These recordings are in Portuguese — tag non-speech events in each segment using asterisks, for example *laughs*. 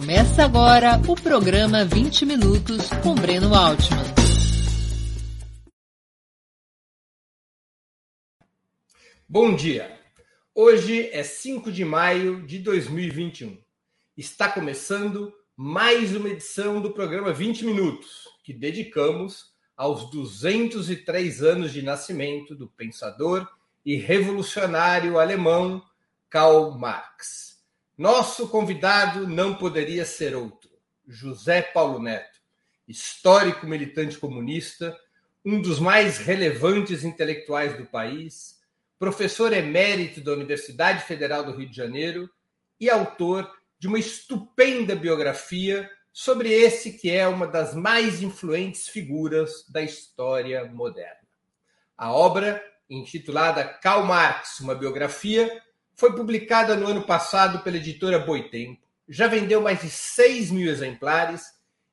Começa agora o programa 20 Minutos com Breno Altman. Bom dia! Hoje é 5 de maio de 2021. Está começando mais uma edição do programa 20 Minutos, que dedicamos aos 203 anos de nascimento do pensador e revolucionário alemão Karl Marx. Nosso convidado não poderia ser outro, José Paulo Neto, histórico militante comunista, um dos mais relevantes intelectuais do país, professor emérito da Universidade Federal do Rio de Janeiro e autor de uma estupenda biografia sobre esse que é uma das mais influentes figuras da história moderna. A obra, intitulada Karl Marx, uma biografia, foi publicada no ano passado pela editora Boitempo, já vendeu mais de 6 mil exemplares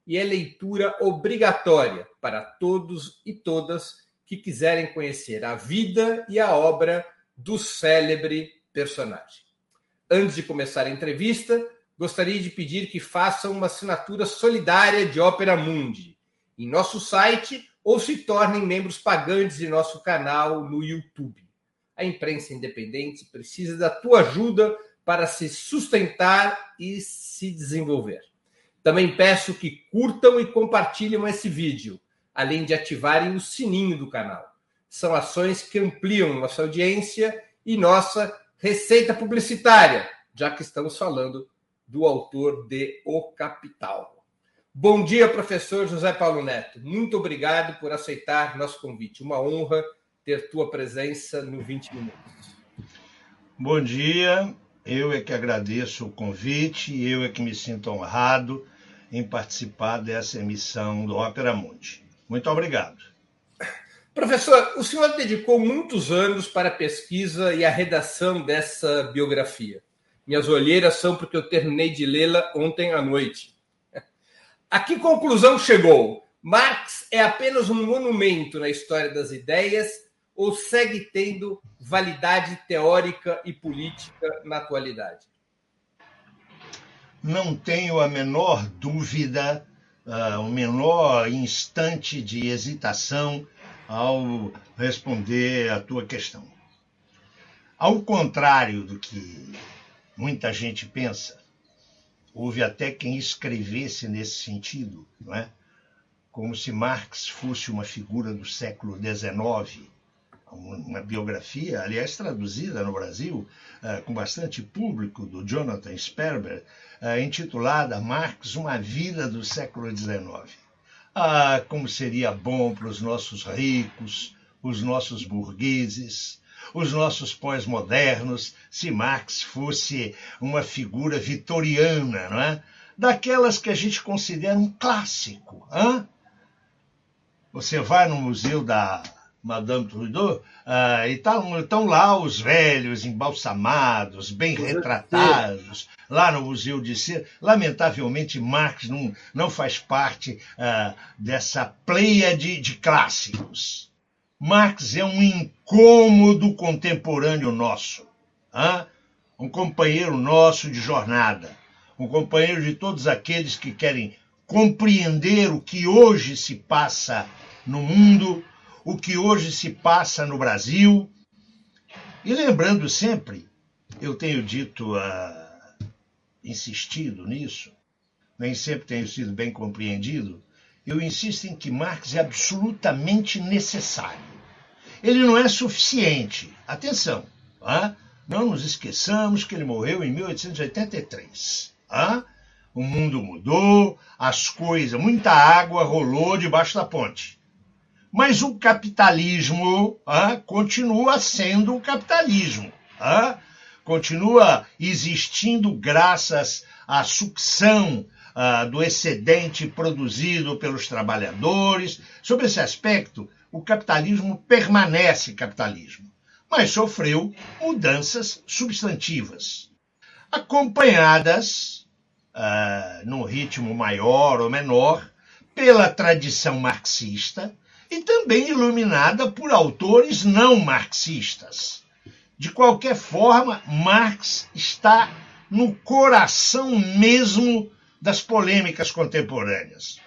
e é leitura obrigatória para todos e todas que quiserem conhecer a vida e a obra do célebre personagem. Antes de começar a entrevista, gostaria de pedir que façam uma assinatura solidária de Opera Mundi em nosso site ou se tornem membros pagantes de nosso canal no YouTube. A imprensa independente precisa da tua ajuda para se sustentar e se desenvolver. Também peço que curtam e compartilhem esse vídeo, além de ativarem o sininho do canal. São ações que ampliam nossa audiência e nossa receita publicitária, já que estamos falando do autor de O Capital. Bom dia, professor José Paulo Neto. Muito obrigado por aceitar nosso convite. Uma honra ter tua presença no 20 Minutos. Bom dia, eu é que agradeço o convite, eu é que me sinto honrado em participar dessa emissão do Ópera Mundi. Muito obrigado. Professor, o senhor dedicou muitos anos para a pesquisa e a redação dessa biografia. Minhas olheiras são porque eu terminei de lê-la ontem à noite. A que conclusão chegou? Marx é apenas um monumento na história das ideias ou segue tendo validade teórica e política na atualidade? Não tenho a menor dúvida, uh, o menor instante de hesitação ao responder a tua questão. Ao contrário do que muita gente pensa, houve até quem escrevesse nesse sentido, não é? como se Marx fosse uma figura do século XIX, uma biografia, aliás, traduzida no Brasil, uh, com bastante público, do Jonathan Sperber, uh, intitulada Marx, Uma Vida do Século XIX. Ah, como seria bom para os nossos ricos, os nossos burgueses, os nossos pós-modernos, se Marx fosse uma figura vitoriana, não é? Daquelas que a gente considera um clássico. Hein? Você vai no Museu da Madame Trudeau, uh, e estão lá os velhos embalsamados, bem retratados, lá no Museu de Cera. Lamentavelmente, Marx não, não faz parte uh, dessa pleia de, de clássicos. Marx é um incômodo contemporâneo nosso, hein? um companheiro nosso de jornada, um companheiro de todos aqueles que querem compreender o que hoje se passa no mundo o que hoje se passa no Brasil. E lembrando sempre, eu tenho dito, uh, insistido nisso, nem sempre tenho sido bem compreendido, eu insisto em que Marx é absolutamente necessário. Ele não é suficiente. Atenção, não nos esqueçamos que ele morreu em 1883. Uh, o mundo mudou, as coisas, muita água rolou debaixo da ponte. Mas o capitalismo ah, continua sendo o capitalismo. Ah, continua existindo graças à sucção ah, do excedente produzido pelos trabalhadores. Sobre esse aspecto, o capitalismo permanece capitalismo, mas sofreu mudanças substantivas, acompanhadas, uh, num ritmo maior ou menor, pela tradição marxista, e também iluminada por autores não marxistas. De qualquer forma, Marx está no coração mesmo das polêmicas contemporâneas.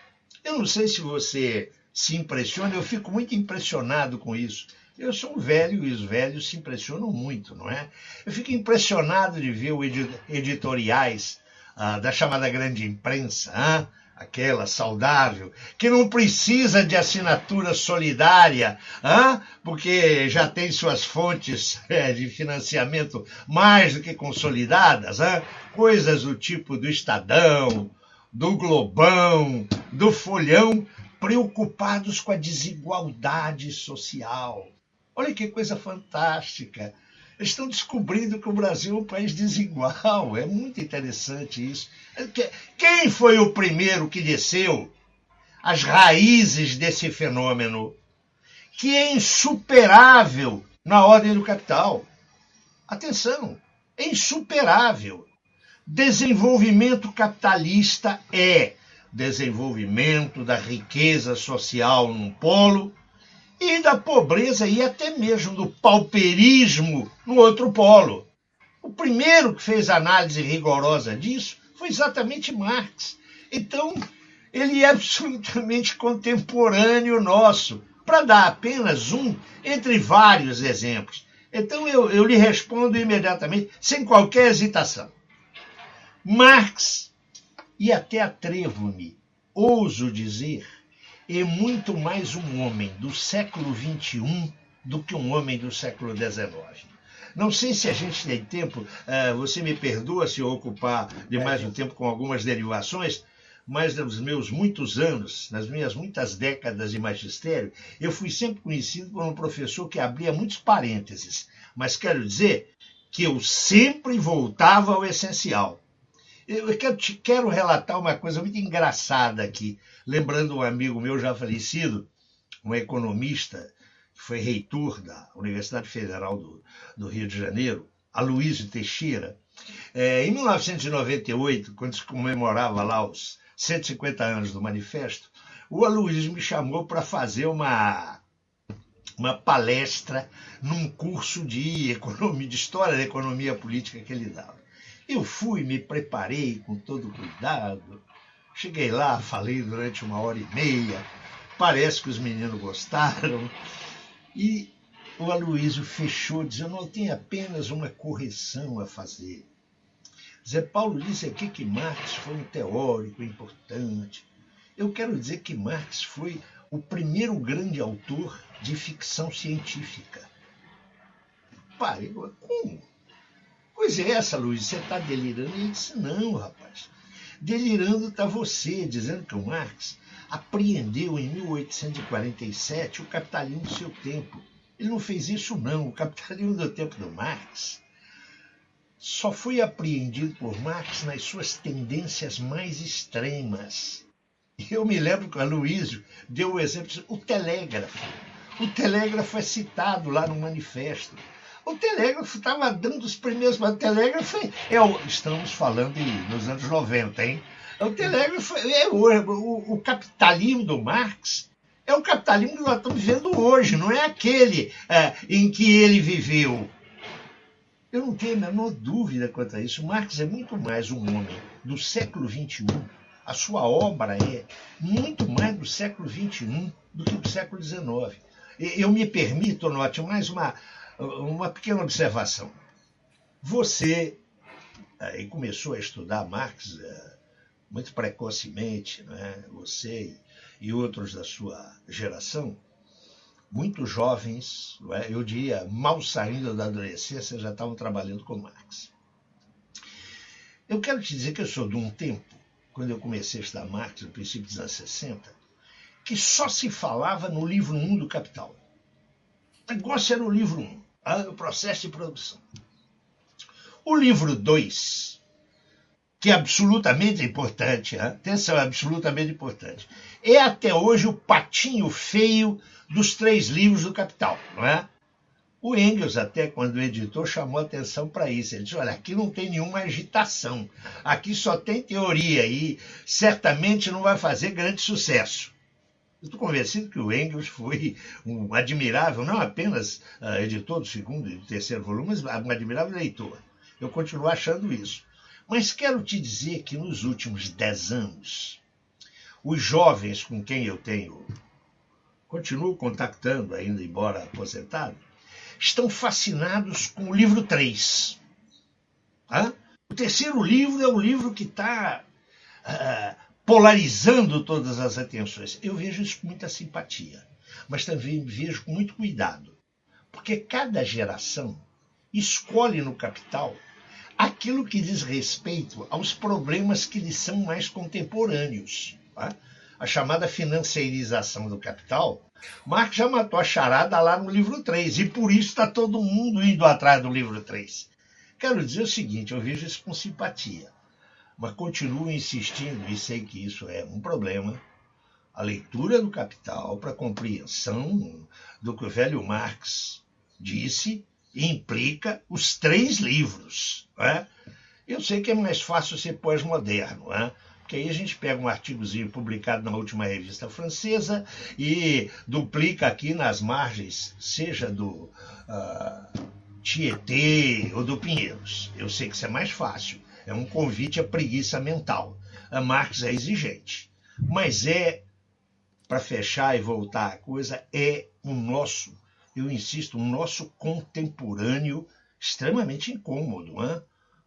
Eu não sei se você se impressiona, eu fico muito impressionado com isso. Eu sou um velho e os velhos se impressionam muito, não é? Eu fico impressionado de ver editoriais ah, da chamada grande imprensa, ah, aquela saudável, que não precisa de assinatura solidária, ah, porque já tem suas fontes *laughs* é, de financiamento mais do que consolidadas, ah, coisas do tipo do Estadão, do Globão, do Folhão, preocupados com a desigualdade social. Olha que coisa fantástica. Estão descobrindo que o Brasil é um país desigual. É muito interessante isso. Quem foi o primeiro que desceu as raízes desse fenômeno, que é insuperável na ordem do capital? Atenção, é insuperável. Desenvolvimento capitalista é desenvolvimento da riqueza social num polo e da pobreza e até mesmo do pauperismo no outro polo. O primeiro que fez análise rigorosa disso foi exatamente Marx. Então, ele é absolutamente contemporâneo nosso, para dar apenas um entre vários exemplos. Então, eu, eu lhe respondo imediatamente, sem qualquer hesitação. Marx, e até atrevo-me, ouso dizer, é muito mais um homem do século XXI do que um homem do século XIX. Não sei se a gente tem tempo, uh, você me perdoa se eu ocupar demais um tempo com algumas derivações, mas nos meus muitos anos, nas minhas muitas décadas de magistério, eu fui sempre conhecido por um professor que abria muitos parênteses. Mas quero dizer que eu sempre voltava ao essencial. Eu quero, quero relatar uma coisa muito engraçada aqui, lembrando um amigo meu já falecido, um economista, que foi reitor da Universidade Federal do, do Rio de Janeiro, Aloysio Teixeira. É, em 1998, quando se comemorava lá os 150 anos do Manifesto, o Aloysio me chamou para fazer uma, uma palestra num curso de economia, de história da economia política que ele dava. Eu fui, me preparei com todo cuidado. Cheguei lá, falei durante uma hora e meia. Parece que os meninos gostaram. E o Aloysio fechou, dizendo: Eu tenho apenas uma correção a fazer. Zé Paulo disse aqui que Marx foi um teórico importante. Eu quero dizer que Marx foi o primeiro grande autor de ficção científica. Pare, como? Pois é, essa, Luiz, você está delirando? Ele disse, não, rapaz. Delirando está você, dizendo que o Marx apreendeu em 1847 o capitalismo do seu tempo. Ele não fez isso, não. O capitalismo do tempo do Marx só foi apreendido por Marx nas suas tendências mais extremas. Eu me lembro que o Aloysio deu o exemplo, o telégrafo. O telégrafo é citado lá no manifesto. O telégrafo estava dando os primeiros. O telégrafo é o, estamos falando nos anos 90, hein? O telégrafo é o, o, o, capitalismo do Marx é o capitalismo que nós estamos vivendo hoje, não é aquele é, em que ele viveu. Eu não tenho a menor dúvida quanto a isso. Marx é muito mais um homem do século XXI. A sua obra é muito mais do século XXI do que do século XIX. Eu me permito, note, mais uma, uma pequena observação. Você aí começou a estudar Marx é, muito precocemente, né? você e outros da sua geração, muito jovens, é? eu diria, mal saindo da adolescência, já estavam trabalhando com Marx. Eu quero te dizer que eu sou de um tempo, quando eu comecei a estudar Marx, no princípio dos anos 60, que só se falava no livro 1 do Capital. O negócio era o livro 1 o processo de produção. O livro 2, que é absolutamente importante, atenção, é absolutamente importante, é até hoje o patinho feio dos três livros do Capital, não é? O Engels, até quando o editor, chamou atenção para isso. Ele disse: olha, aqui não tem nenhuma agitação, aqui só tem teoria e certamente não vai fazer grande sucesso. Estou convencido que o Engels foi um admirável, não apenas uh, editor do segundo e do terceiro volume, mas um admirável leitor. Eu continuo achando isso. Mas quero te dizer que nos últimos dez anos, os jovens com quem eu tenho, continuo contactando ainda, embora aposentado, estão fascinados com o livro 3. O terceiro livro é o livro que está uh, polarizando todas as atenções. Eu vejo isso com muita simpatia, mas também vejo com muito cuidado, porque cada geração escolhe no capital aquilo que diz respeito aos problemas que lhes são mais contemporâneos. Tá? A chamada financeirização do capital. Marx já matou a charada lá no livro 3, e por isso está todo mundo indo atrás do livro 3. Quero dizer o seguinte: eu vejo isso com simpatia, mas continuo insistindo, e sei que isso é um problema, a leitura do Capital para compreensão do que o velho Marx disse implica os três livros. Né? Eu sei que é mais fácil ser pós-moderno, né? porque aí a gente pega um artigozinho publicado na última revista francesa e duplica aqui nas margens, seja do uh, Tietê ou do Pinheiros. Eu sei que isso é mais fácil. É um convite à preguiça mental. A Marx é exigente. Mas é, para fechar e voltar a coisa, é o nosso eu insisto, um nosso contemporâneo extremamente incômodo, hein?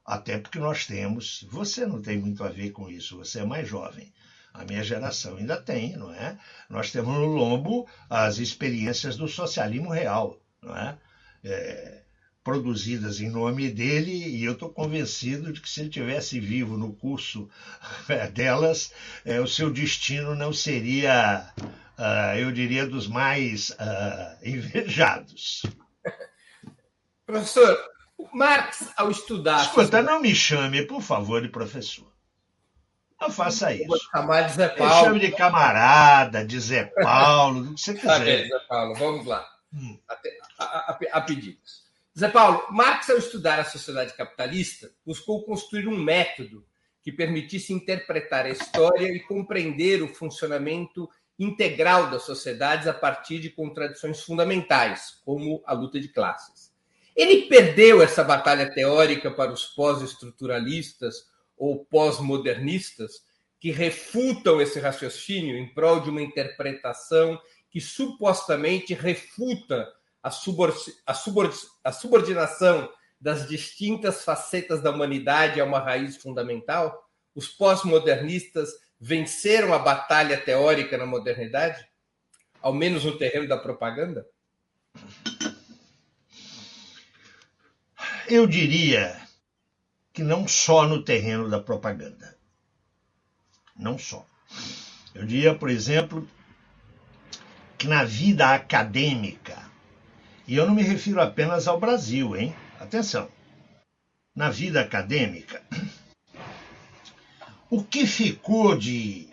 até porque nós temos, você não tem muito a ver com isso, você é mais jovem. A minha geração ainda tem, não é? Nós temos no lombo as experiências do socialismo real, não é? é produzidas em nome dele, e eu estou convencido de que se ele tivesse vivo no curso *laughs* é, delas, é, o seu destino não seria uh, eu diria, dos mais uh, *laughs* invejados. Professor, Marx, ao estudar. Escuta, não me chame, por favor, de professor. Não faça isso. Vou chamar de Zé Paulo. Me chame de camarada, de Zé Paulo, do que você quiser. bem, Zé Paulo, vamos lá. Hum. A, a, a, a pedidos. Zé Paulo, Marx, ao estudar a sociedade capitalista, buscou construir um método que permitisse interpretar a história e compreender o funcionamento integral das sociedades a partir de contradições fundamentais, como a luta de classes. Ele perdeu essa batalha teórica para os pós-estruturalistas ou pós-modernistas que refutam esse raciocínio em prol de uma interpretação que supostamente refuta a, subordinação das distintas facetas da humanidade a uma raiz fundamental? Os pós-modernistas venceram a batalha teórica na modernidade? Ao menos no terreno da propaganda? Eu diria que não só no terreno da propaganda. Não só. Eu diria, por exemplo, que na vida acadêmica, e eu não me refiro apenas ao Brasil, hein? Atenção. Na vida acadêmica, o que ficou de,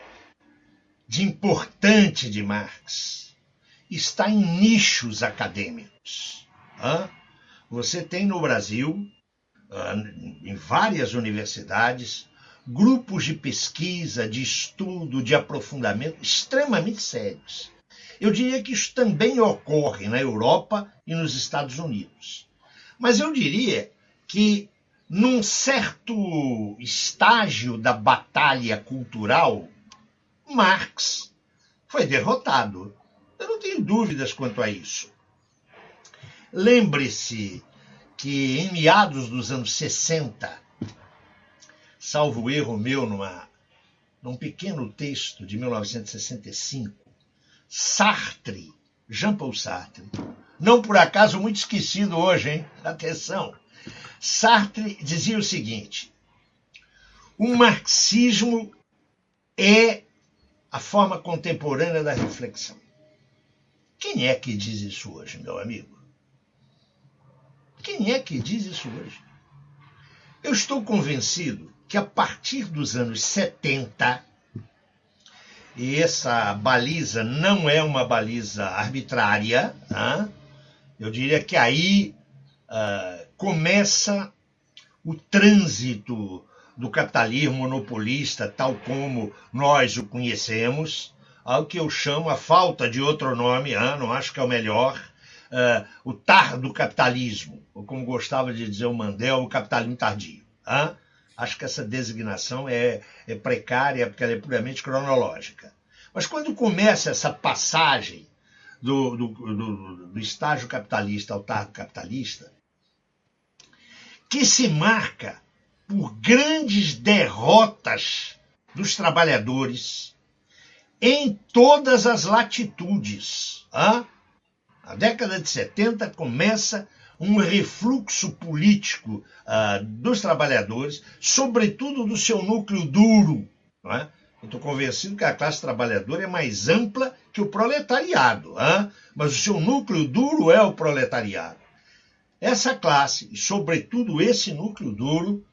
de importante de Marx está em nichos acadêmicos. Você tem no Brasil, em várias universidades, grupos de pesquisa, de estudo, de aprofundamento extremamente sérios. Eu diria que isso também ocorre na Europa e nos Estados Unidos. Mas eu diria que num certo estágio da batalha cultural, Marx foi derrotado. Eu não tenho dúvidas quanto a isso. Lembre-se que em meados dos anos 60, salvo erro meu numa, num pequeno texto de 1965, Sartre, Jean-Paul Sartre, não por acaso muito esquecido hoje, hein? Atenção. Sartre dizia o seguinte: o marxismo é a forma contemporânea da reflexão. Quem é que diz isso hoje, meu amigo? Quem é que diz isso hoje? Eu estou convencido que a partir dos anos 70, e essa baliza não é uma baliza arbitrária, tá? eu diria que aí uh, começa o trânsito do capitalismo monopolista, tal como nós o conhecemos, ao que eu chamo a falta de outro nome, ah, não acho que é o melhor, uh, o tardo capitalismo, ou como gostava de dizer o Mandel, o capitalismo tardio. Ah? Acho que essa designação é, é precária porque ela é puramente cronológica. Mas quando começa essa passagem do, do, do, do estágio capitalista ao tardo capitalista, que se marca por grandes derrotas dos trabalhadores em todas as latitudes. A década de 70 começa um refluxo político uh, dos trabalhadores, sobretudo do seu núcleo duro. Não é? Estou convencido que a classe trabalhadora é mais ampla que o proletariado, hein? mas o seu núcleo duro é o proletariado. Essa classe, e sobretudo esse núcleo duro,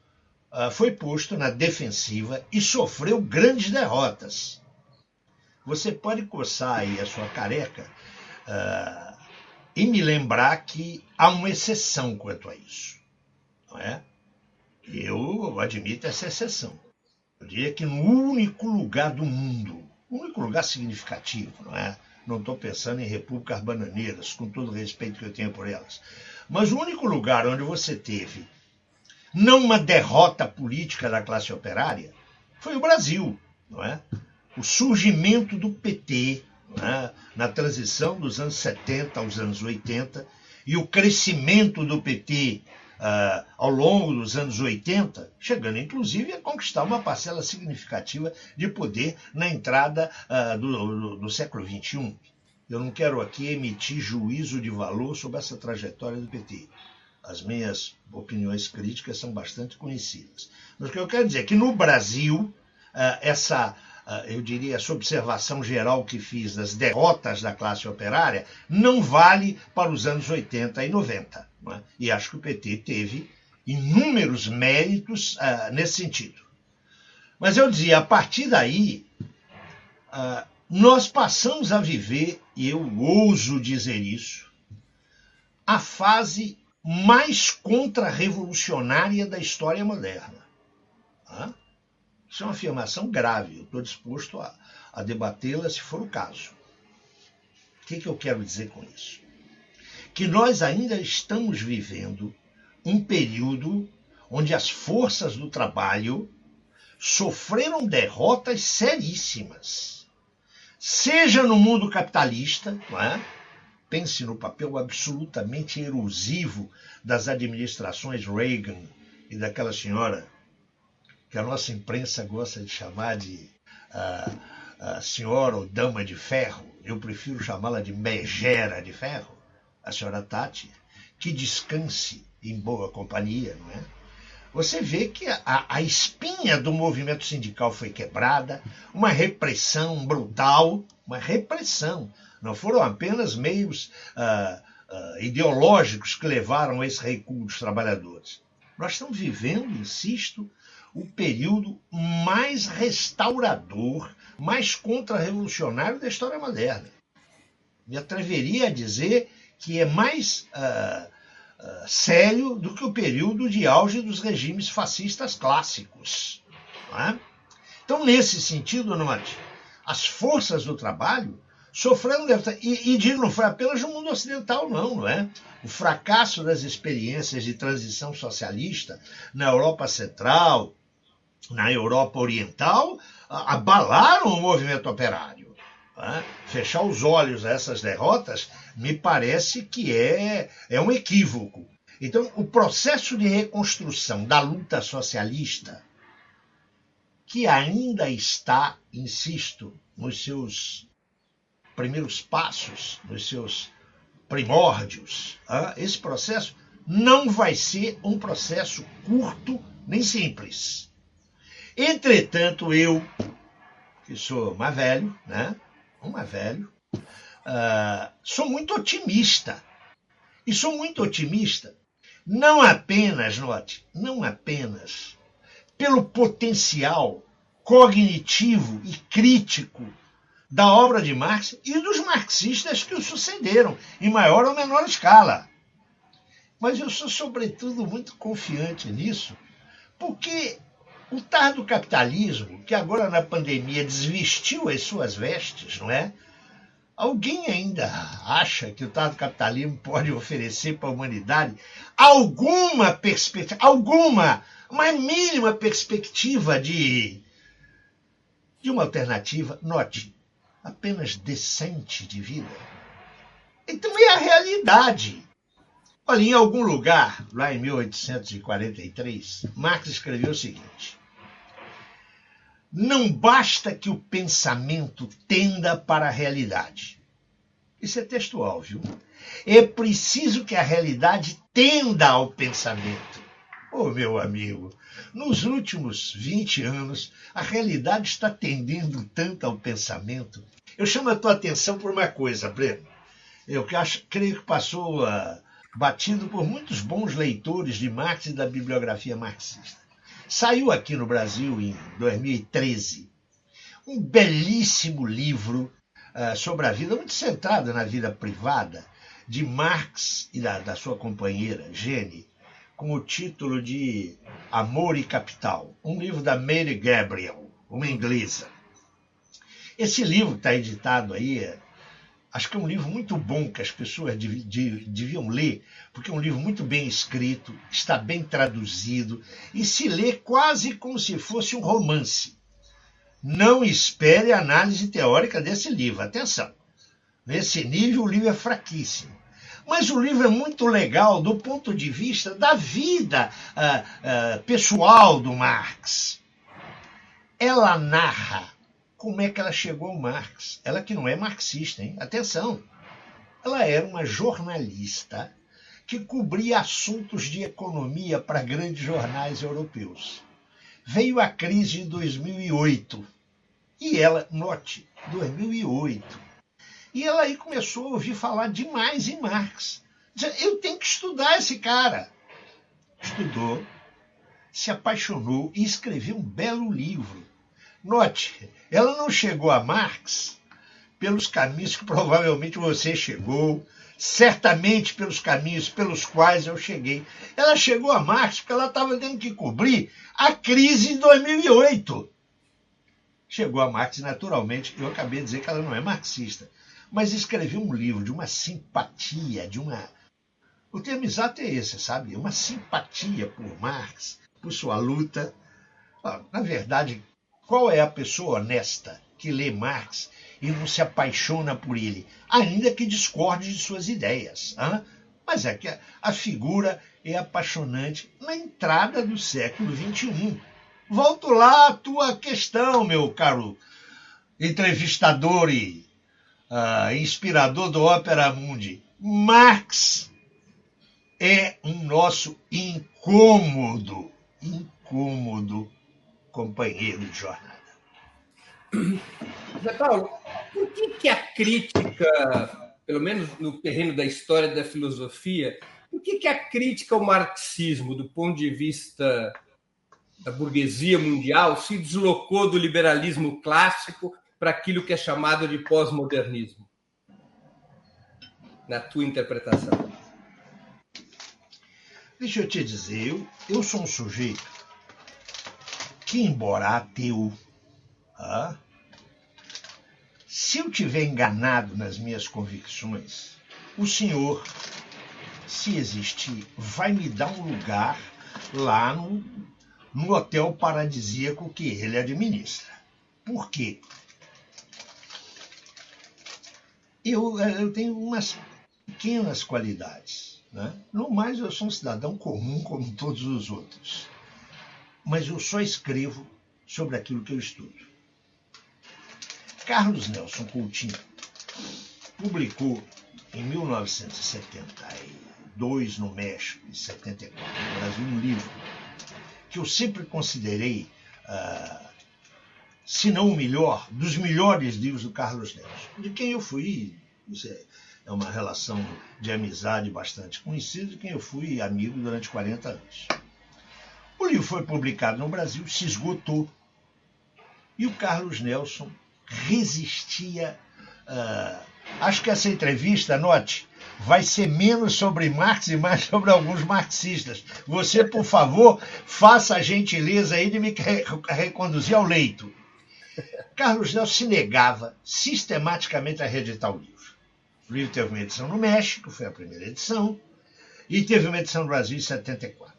uh, foi posto na defensiva e sofreu grandes derrotas. Você pode coçar aí a sua careca uh, e me lembrar que há uma exceção quanto a isso. Não é? Eu admito essa exceção. Eu diria que no único lugar do mundo, único lugar significativo, não é? Não estou pensando em repúblicas bananeiras, com todo o respeito que eu tenho por elas. Mas o único lugar onde você teve não uma derrota política da classe operária foi o Brasil, não é? O surgimento do PT é? na transição dos anos 70 aos anos 80 e o crescimento do PT uh, ao longo dos anos 80, chegando inclusive a conquistar uma parcela significativa de poder na entrada uh, do, do, do século XXI. Eu não quero aqui emitir juízo de valor sobre essa trajetória do PT. As minhas opiniões críticas são bastante conhecidas. Mas o que eu quero dizer é que no Brasil, uh, essa eu diria, essa observação geral que fiz das derrotas da classe operária não vale para os anos 80 e 90. É? E acho que o PT teve inúmeros méritos uh, nesse sentido. Mas eu dizia, a partir daí, uh, nós passamos a viver, e eu ouso dizer isso, a fase mais contra-revolucionária da história moderna. Uh? Isso é uma afirmação grave, eu estou disposto a, a debatê-la se for o caso. O que, que eu quero dizer com isso? Que nós ainda estamos vivendo um período onde as forças do trabalho sofreram derrotas seríssimas. Seja no mundo capitalista, é? pense no papel absolutamente erosivo das administrações Reagan e daquela senhora que a nossa imprensa gosta de chamar de senhora ou dama de ferro, eu prefiro chamá-la de megera de ferro, a senhora Tati, que descanse em boa companhia, não é? Você vê que a, a espinha do movimento sindical foi quebrada, uma repressão brutal, uma repressão. Não foram apenas meios ideológicos que levaram a esse recuo dos trabalhadores. Nós estamos vivendo, insisto, o período mais restaurador, mais contra-revolucionário da história moderna. Me atreveria a dizer que é mais uh, uh, sério do que o período de auge dos regimes fascistas clássicos. É? Então, nesse sentido, Norte, as forças do trabalho sofreram e, e digo, não foi apenas no mundo ocidental, não, não é? O fracasso das experiências de transição socialista na Europa Central, na Europa Oriental abalaram o movimento operário. Fechar os olhos a essas derrotas me parece que é, é um equívoco. Então, o processo de reconstrução da luta socialista, que ainda está, insisto, nos seus primeiros passos, nos seus primórdios, esse processo não vai ser um processo curto nem simples. Entretanto, eu, que sou mais velho, né? Um mais velho, uh, sou muito otimista. E sou muito otimista, não apenas, note, não apenas pelo potencial cognitivo e crítico da obra de Marx e dos marxistas que o sucederam, em maior ou menor escala. Mas eu sou, sobretudo, muito confiante nisso, porque o tardo capitalismo, que agora na pandemia desvestiu as suas vestes, não é? Alguém ainda acha que o tardo capitalismo pode oferecer para a humanidade alguma perspectiva, alguma mais mínima perspectiva de, de uma alternativa, note, apenas decente de vida. Então é a realidade. Olha, em algum lugar, lá em 1843, Marx escreveu o seguinte: Não basta que o pensamento tenda para a realidade. Isso é textual, viu? É preciso que a realidade tenda ao pensamento. Ô oh, meu amigo, nos últimos 20 anos, a realidade está tendendo tanto ao pensamento. Eu chamo a tua atenção por uma coisa, Breno. Eu acho, creio que passou uh, batido por muitos bons leitores de Marx e da bibliografia marxista. Saiu aqui no Brasil em 2013 um belíssimo livro uh, sobre a vida, muito centrado na vida privada, de Marx e da, da sua companheira, Jenny, com o título de Amor e Capital, um livro da Mary Gabriel, uma inglesa. Esse livro está editado aí, acho que é um livro muito bom que as pessoas deviam ler, porque é um livro muito bem escrito, está bem traduzido e se lê quase como se fosse um romance. Não espere análise teórica desse livro, atenção. Nesse nível, o livro é fraquíssimo. Mas o livro é muito legal do ponto de vista da vida uh, uh, pessoal do Marx. Ela narra como é que ela chegou ao Marx. Ela que não é marxista, hein? Atenção! Ela era uma jornalista que cobria assuntos de economia para grandes jornais europeus. Veio a crise de 2008 e ela, note, 2008 e ela aí começou a ouvir falar demais em Marx. Eu tenho que estudar esse cara. Estudou, se apaixonou e escreveu um belo livro. Note, ela não chegou a Marx pelos caminhos que provavelmente você chegou, certamente pelos caminhos pelos quais eu cheguei. Ela chegou a Marx porque ela estava tendo que cobrir a crise de 2008. Chegou a Marx, naturalmente, eu acabei de dizer que ela não é marxista mas escreveu um livro de uma simpatia, de uma. O termo exato é esse, sabe? Uma simpatia por Marx, por sua luta. Na verdade, qual é a pessoa honesta que lê Marx e não se apaixona por ele, ainda que discorde de suas ideias? Hein? Mas é que a figura é apaixonante na entrada do século XXI. Volto lá à tua questão, meu caro entrevistador e uh, inspirador do Opera Mundi, Marx é um nosso incômodo, incômodo companheiro de jornada. *coughs* Zé Paulo, por que, que a crítica, pelo menos no terreno da história da filosofia, por que, que a crítica ao marxismo, do ponto de vista da burguesia mundial, se deslocou do liberalismo clássico para aquilo que é chamado de pós-modernismo? Na tua interpretação. Deixa eu te dizer, eu, eu sou um sujeito que, embora ateu, ah, se eu tiver enganado nas minhas convicções, o Senhor, se existir, vai me dar um lugar lá no, no hotel paradisíaco que ele administra. Por quê? eu, eh, eu tenho umas pequenas qualidades. Né? No mais, eu sou um cidadão comum como todos os outros. Mas eu só escrevo sobre aquilo que eu estudo. Carlos Nelson Coutinho publicou em 1972 no México, em 74 no Brasil, um livro que eu sempre considerei uh, se não o melhor, dos melhores livros do Carlos Nelson, de quem eu fui, é, é uma relação de amizade bastante conhecida, de quem eu fui amigo durante 40 anos. O livro foi publicado no Brasil, se esgotou, e o Carlos Nelson resistia. Uh, acho que essa entrevista, note, vai ser menos sobre Marx e mais sobre alguns marxistas. Você, por favor, faça a gentileza aí de me reconduzir ao leito. Carlos Nelson se negava sistematicamente a reeditar o livro. O livro teve uma edição no México, foi a primeira edição, e teve uma edição no Brasil em 74.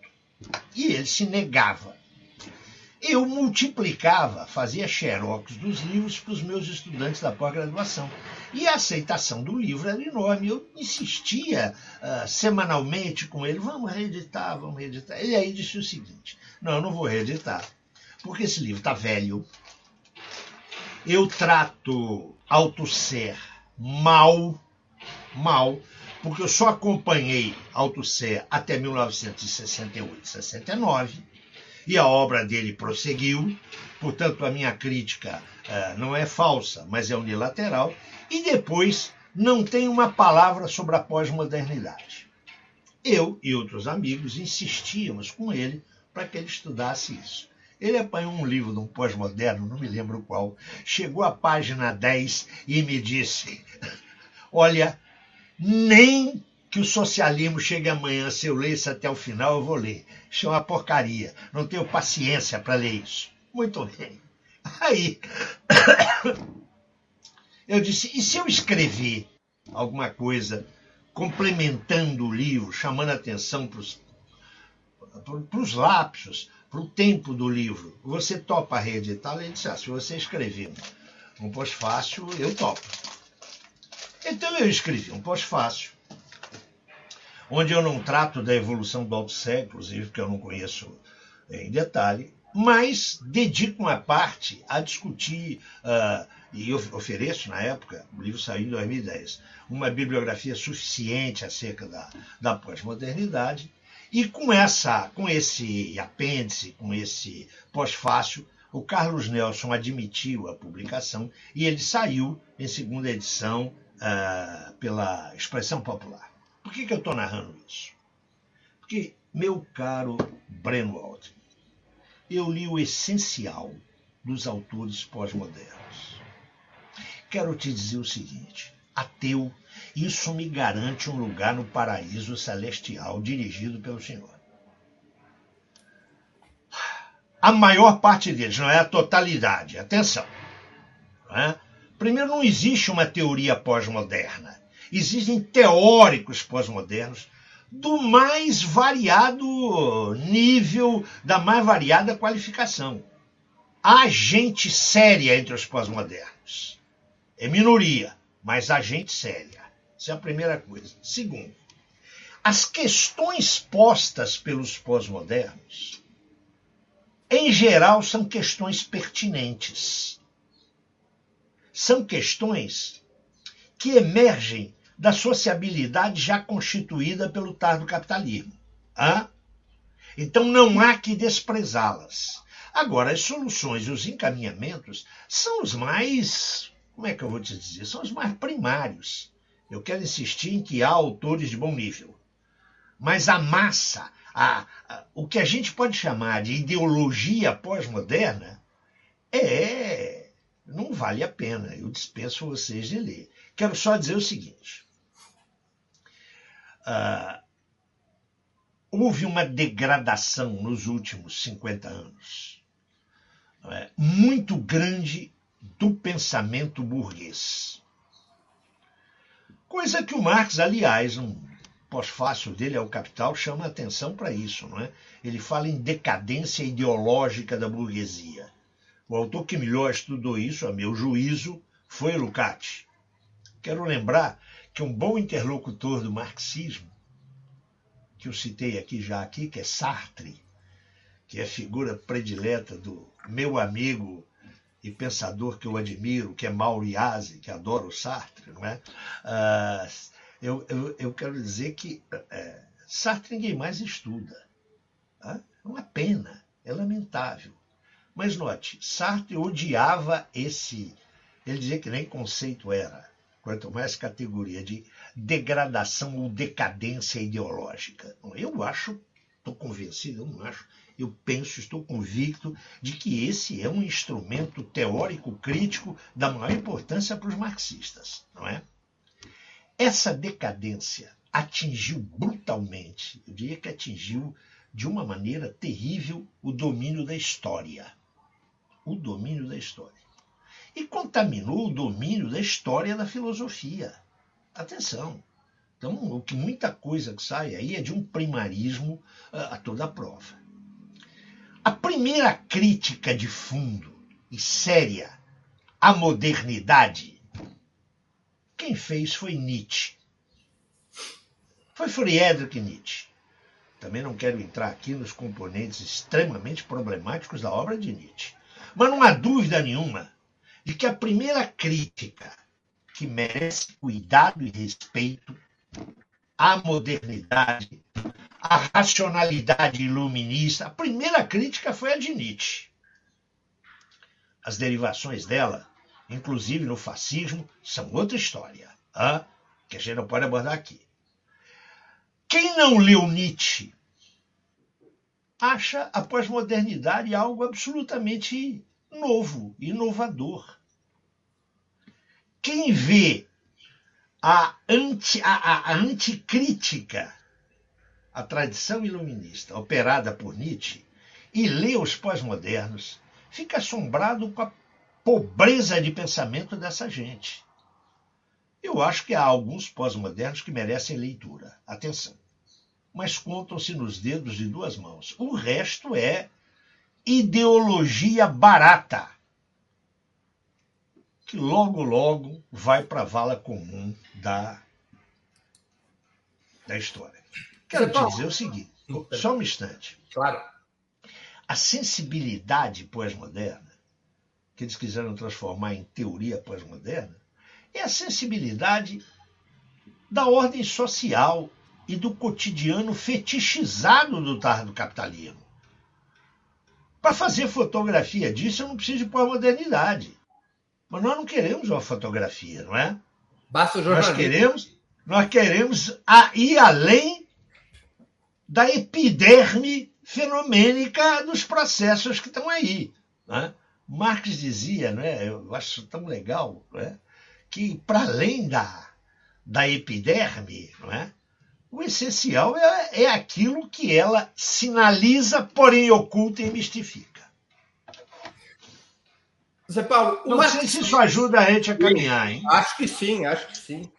E ele se negava. Eu multiplicava, fazia xerox dos livros para os meus estudantes da pós-graduação. E a aceitação do livro era enorme. Eu insistia uh, semanalmente com ele: vamos reeditar, vamos reeditar. Ele aí disse o seguinte: não, eu não vou reeditar, porque esse livro está velho. Eu trato Althusser mal, mal, porque eu só acompanhei Althusser até 1968, 69, e a obra dele prosseguiu, portanto a minha crítica uh, não é falsa, mas é unilateral, e depois não tem uma palavra sobre a pós-modernidade. Eu e outros amigos insistíamos com ele para que ele estudasse isso. Ele apanhou um livro de um pós-moderno, não me lembro qual, chegou à página 10 e me disse: *laughs* Olha, nem que o socialismo chegue amanhã, se eu ler isso até o final, eu vou ler. Isso é uma porcaria. Não tenho paciência para ler isso. Muito bem. Aí, *coughs* eu disse: e se eu escrever alguma coisa complementando o livro, chamando atenção para os lapsos, para o tempo do livro? Você topa reeditar? Ele disse: ah, se você escrever um pós-fácil, eu topo. Então eu escrevi um pós-fácil, onde eu não trato da evolução do Alto inclusive, porque eu não conheço em detalhe, mas dedico uma parte a discutir, uh, e eu ofereço na época, o livro saiu em 2010, uma bibliografia suficiente acerca da, da pós-modernidade, e com essa, com esse apêndice, com esse pós-fácil, o Carlos Nelson admitiu a publicação e ele saiu em segunda edição uh, pela expressão popular. Por que, que eu estou narrando isso? Porque, meu caro Breno Altman, eu li o essencial dos autores pós-modernos. Quero te dizer o seguinte: ateu, isso me garante um lugar no paraíso celestial dirigido pelo Senhor. A maior parte deles, não é a totalidade, atenção. Não é? Primeiro, não existe uma teoria pós-moderna. Existem teóricos pós-modernos do mais variado nível, da mais variada qualificação. Há gente séria entre os pós-modernos. É minoria, mas há gente séria. Essa é a primeira coisa. Segundo, as questões postas pelos pós-modernos, em geral, são questões pertinentes são questões que emergem da sociabilidade já constituída pelo tardo capitalismo. Hã? Então não há que desprezá-las. Agora, as soluções e os encaminhamentos são os mais, como é que eu vou te dizer? São os mais primários. Eu quero insistir em que há autores de bom nível. Mas a massa, a, a, o que a gente pode chamar de ideologia pós-moderna, é não vale a pena. Eu dispenso vocês de ler. Quero só dizer o seguinte: uh, houve uma degradação nos últimos 50 anos é, muito grande do pensamento burguês. Coisa que o Marx, aliás, um pós-fácil dele é o Capital, chama atenção para isso. Não é? Ele fala em decadência ideológica da burguesia. O autor que melhor estudou isso, a meu juízo, foi Lukács. Quero lembrar que um bom interlocutor do marxismo, que eu citei aqui já aqui, que é Sartre, que é figura predileta do meu amigo e pensador que eu admiro, que é Mauro Iazzi, que adora o Sartre, não é? Uh, eu, eu, eu, quero dizer que uh, Sartre ninguém mais estuda. Uh, é uma pena, é lamentável. Mas note, Sartre odiava esse. Ele dizia que nem conceito era, quanto mais categoria de degradação ou decadência ideológica. Eu acho, estou convencido, eu não acho, eu penso, estou convicto de que esse é um instrumento teórico crítico da maior importância para os marxistas, não é? Essa decadência atingiu brutalmente, eu diria que atingiu de uma maneira terrível o domínio da história o domínio da história. E contaminou o domínio da história da filosofia. Atenção, Então, o que muita coisa que sai aí é de um primarismo a toda prova. A primeira crítica de fundo e séria à modernidade, quem fez foi Nietzsche. Foi Friedrich Nietzsche. Também não quero entrar aqui nos componentes extremamente problemáticos da obra de Nietzsche. Mas não há dúvida nenhuma de que a primeira crítica que merece cuidado e respeito à modernidade, à racionalidade iluminista, a primeira crítica foi a de Nietzsche. As derivações dela, inclusive no fascismo, são outra história, hein? que a gente não pode abordar aqui. Quem não leu Nietzsche acha a pós-modernidade algo absolutamente novo, inovador. Quem vê a, anti, a, a, a anticrítica à tradição iluminista operada por Nietzsche e lê os pós-modernos, fica assombrado com a pobreza de pensamento dessa gente. Eu acho que há alguns pós-modernos que merecem leitura. Atenção. Mas contam-se nos dedos de duas mãos. O resto é ideologia barata, que logo, logo vai para a vala comum da, da história. Quero te dizer o seguinte, só um instante. Claro. A sensibilidade pós-moderna, que eles quiseram transformar em teoria pós-moderna, é a sensibilidade da ordem social e do cotidiano fetichizado do, do capitalismo. Para fazer fotografia disso, eu não preciso de pós-modernidade. Mas nós não queremos uma fotografia, não é? Basta o Nós queremos, nós queremos ir além da epiderme fenomênica dos processos que estão aí. Né? Marx dizia, não é? eu acho tão legal, não é? que para além da, da epiderme, não é? O essencial é, é aquilo que ela sinaliza, porém oculta e mistifica. Zé Paulo, não sei se isso ajuda a gente a caminhar, hein? Acho que sim, acho que sim.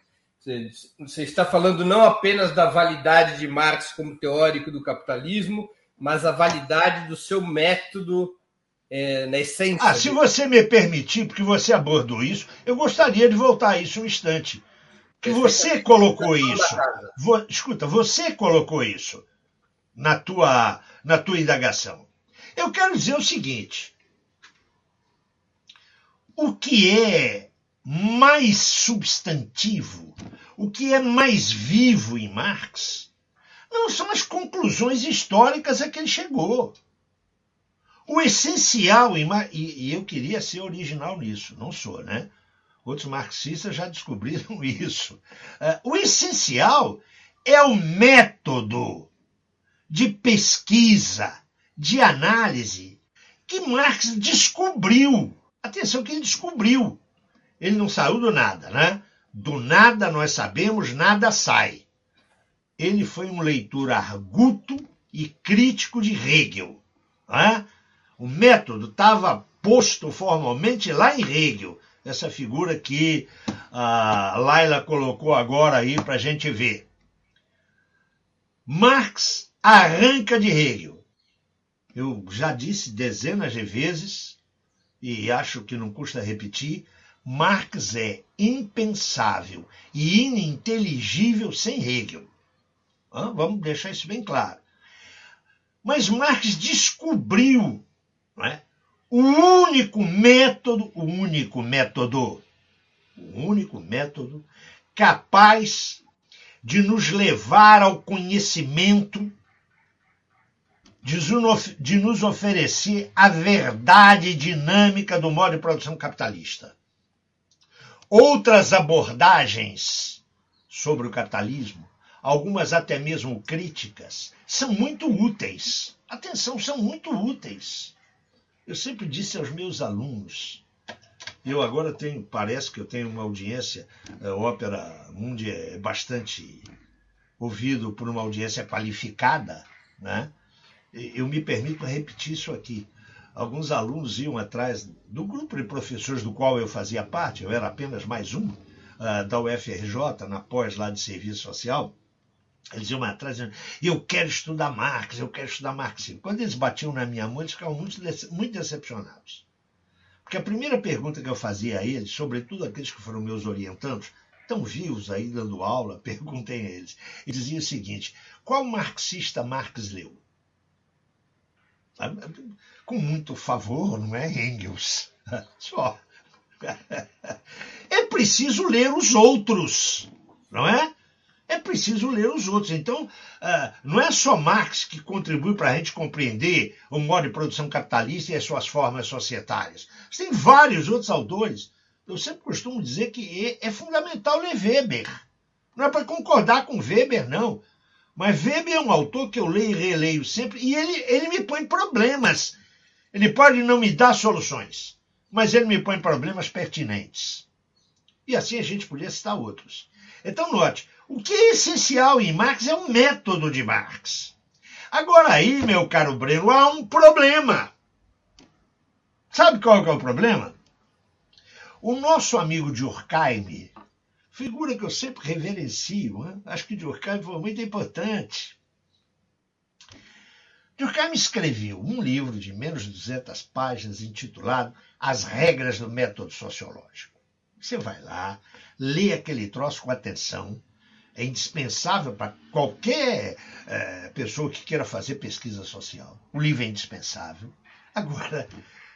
Você está falando não apenas da validade de Marx como teórico do capitalismo, mas a validade do seu método é, na essência. Ah, se você me permitir, porque você abordou isso, eu gostaria de voltar a isso um instante. Que você colocou isso. Vo, escuta, você colocou isso na tua, na tua indagação. Eu quero dizer o seguinte: o que é mais substantivo, o que é mais vivo em Marx, não são as conclusões históricas a que ele chegou. O essencial, em, e eu queria ser original nisso, não sou, né? Outros marxistas já descobriram *laughs* isso. O essencial é o método de pesquisa, de análise que Marx descobriu. Atenção que ele descobriu. Ele não saiu do nada, né? Do nada nós sabemos, nada sai. Ele foi um leitor arguto e crítico de Hegel. Né? O método estava posto formalmente lá em Hegel, essa figura que a Laila colocou agora aí para a gente ver. Marx arranca de Hegel. Eu já disse dezenas de vezes, e acho que não custa repetir, Marx é impensável e ininteligível sem Hegel. Vamos deixar isso bem claro. Mas Marx descobriu não é? O único método, o único método, o único método capaz de nos levar ao conhecimento, de nos oferecer a verdade dinâmica do modo de produção capitalista. Outras abordagens sobre o capitalismo, algumas até mesmo críticas, são muito úteis. Atenção, são muito úteis. Eu sempre disse aos meus alunos, eu agora tenho, parece que eu tenho uma audiência, a Ópera Mundi é bastante ouvido por uma audiência qualificada, né? Eu me permito repetir isso aqui. Alguns alunos iam atrás do grupo de professores do qual eu fazia parte, eu era apenas mais um, uh, da UFRJ, na pós lá de serviço social, eles iam atrás dizendo, eu quero estudar Marx, eu quero estudar marxismo. Quando eles batiam na minha mão, eles ficavam muito, muito decepcionados. Porque a primeira pergunta que eu fazia a eles, sobretudo aqueles que foram meus orientandos, estão vivos aí dando aula, *laughs* perguntem a eles. Eles diziam o seguinte: qual marxista Marx leu? Com muito favor, não é Engels? *laughs* Só. *laughs* É preciso ler os outros, não é? É preciso ler os outros. Então, uh, não é só Marx que contribui para a gente compreender o modo de produção capitalista e as suas formas societárias. Tem vários outros autores. Eu sempre costumo dizer que é, é fundamental ler Weber. Não é para concordar com Weber, não. Mas Weber é um autor que eu leio e releio sempre e ele, ele me põe problemas. Ele pode não me dar soluções, mas ele me põe problemas pertinentes. E assim a gente podia citar outros. Então, note, o que é essencial em Marx é o método de Marx. Agora aí, meu caro Breno, há um problema. Sabe qual é o problema? O nosso amigo Durkheim, figura que eu sempre reverencio, hein? acho que Durkheim foi muito importante. Durkheim escreveu um livro de menos de 200 páginas intitulado As Regras do Método Sociológico. Você vai lá, lê aquele troço com atenção, é indispensável para qualquer é, pessoa que queira fazer pesquisa social. O livro é indispensável. Agora,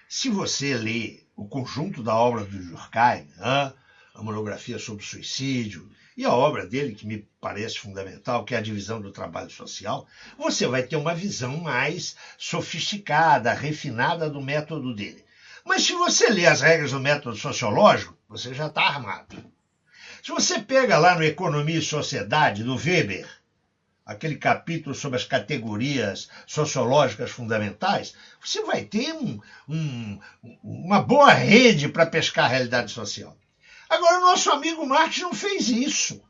se você lê o conjunto da obra do Durkheim, a monografia sobre suicídio e a obra dele, que me parece fundamental, que é a divisão do trabalho social, você vai ter uma visão mais sofisticada, refinada do método dele. Mas se você lê as regras do método sociológico, você já está armado. Se você pega lá no Economia e Sociedade, do Weber, aquele capítulo sobre as categorias sociológicas fundamentais, você vai ter um, um, uma boa rede para pescar a realidade social. Agora, o nosso amigo Marx não fez isso.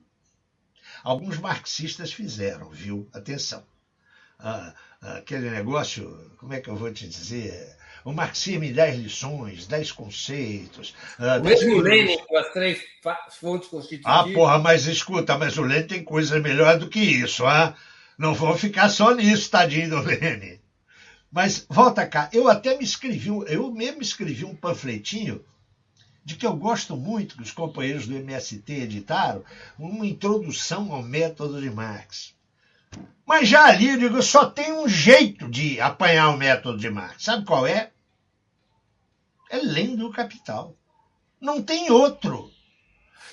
Alguns marxistas fizeram, viu? Atenção. Ah, aquele negócio, como é que eu vou te dizer? O marxismo em 10 lições, 10 conceitos. Uh, o mesmo Lenin com as três fontes constitutivas. Ah, porra, mas escuta, mas o Lenin tem coisa melhor do que isso, ah? Não vou ficar só nisso, tadinho do Lenin. Mas volta cá, eu até me escrevi, eu mesmo escrevi um panfletinho de que eu gosto muito, que os companheiros do MST editaram, uma introdução ao método de Marx. Mas já ali, eu digo, só tem um jeito de apanhar o método de Marx. Sabe qual é? É lendo o capital. Não tem outro.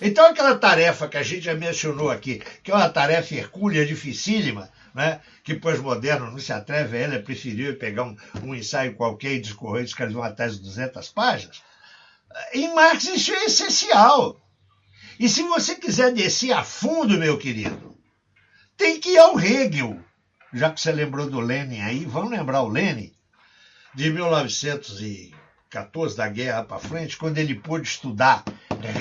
Então, aquela tarefa que a gente já mencionou aqui, que é uma tarefa hercúlea, dificílima, né? que pós-moderno não se atreve a ela, preferiu pegar um, um ensaio qualquer e discorrer, escrever uma tese de 200 páginas. Em Marx isso é essencial. E se você quiser descer a fundo, meu querido, tem que ir ao Hegel. Já que você lembrou do Lenin aí, vamos lembrar o Lenin, de 1900 e 14 da guerra para frente, quando ele pôde estudar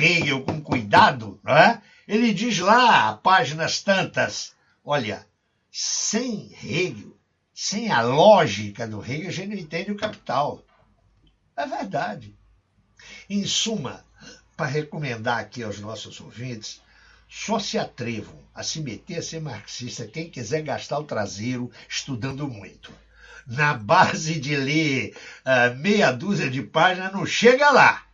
Hegel com cuidado, é? ele diz lá, páginas tantas, olha, sem Hegel, sem a lógica do Hegel, a gente não entende o capital. É verdade. Em suma, para recomendar aqui aos nossos ouvintes, só se atrevam a se meter a ser marxista quem quiser gastar o traseiro estudando muito na base de ler uh, meia dúzia de páginas, não chega lá.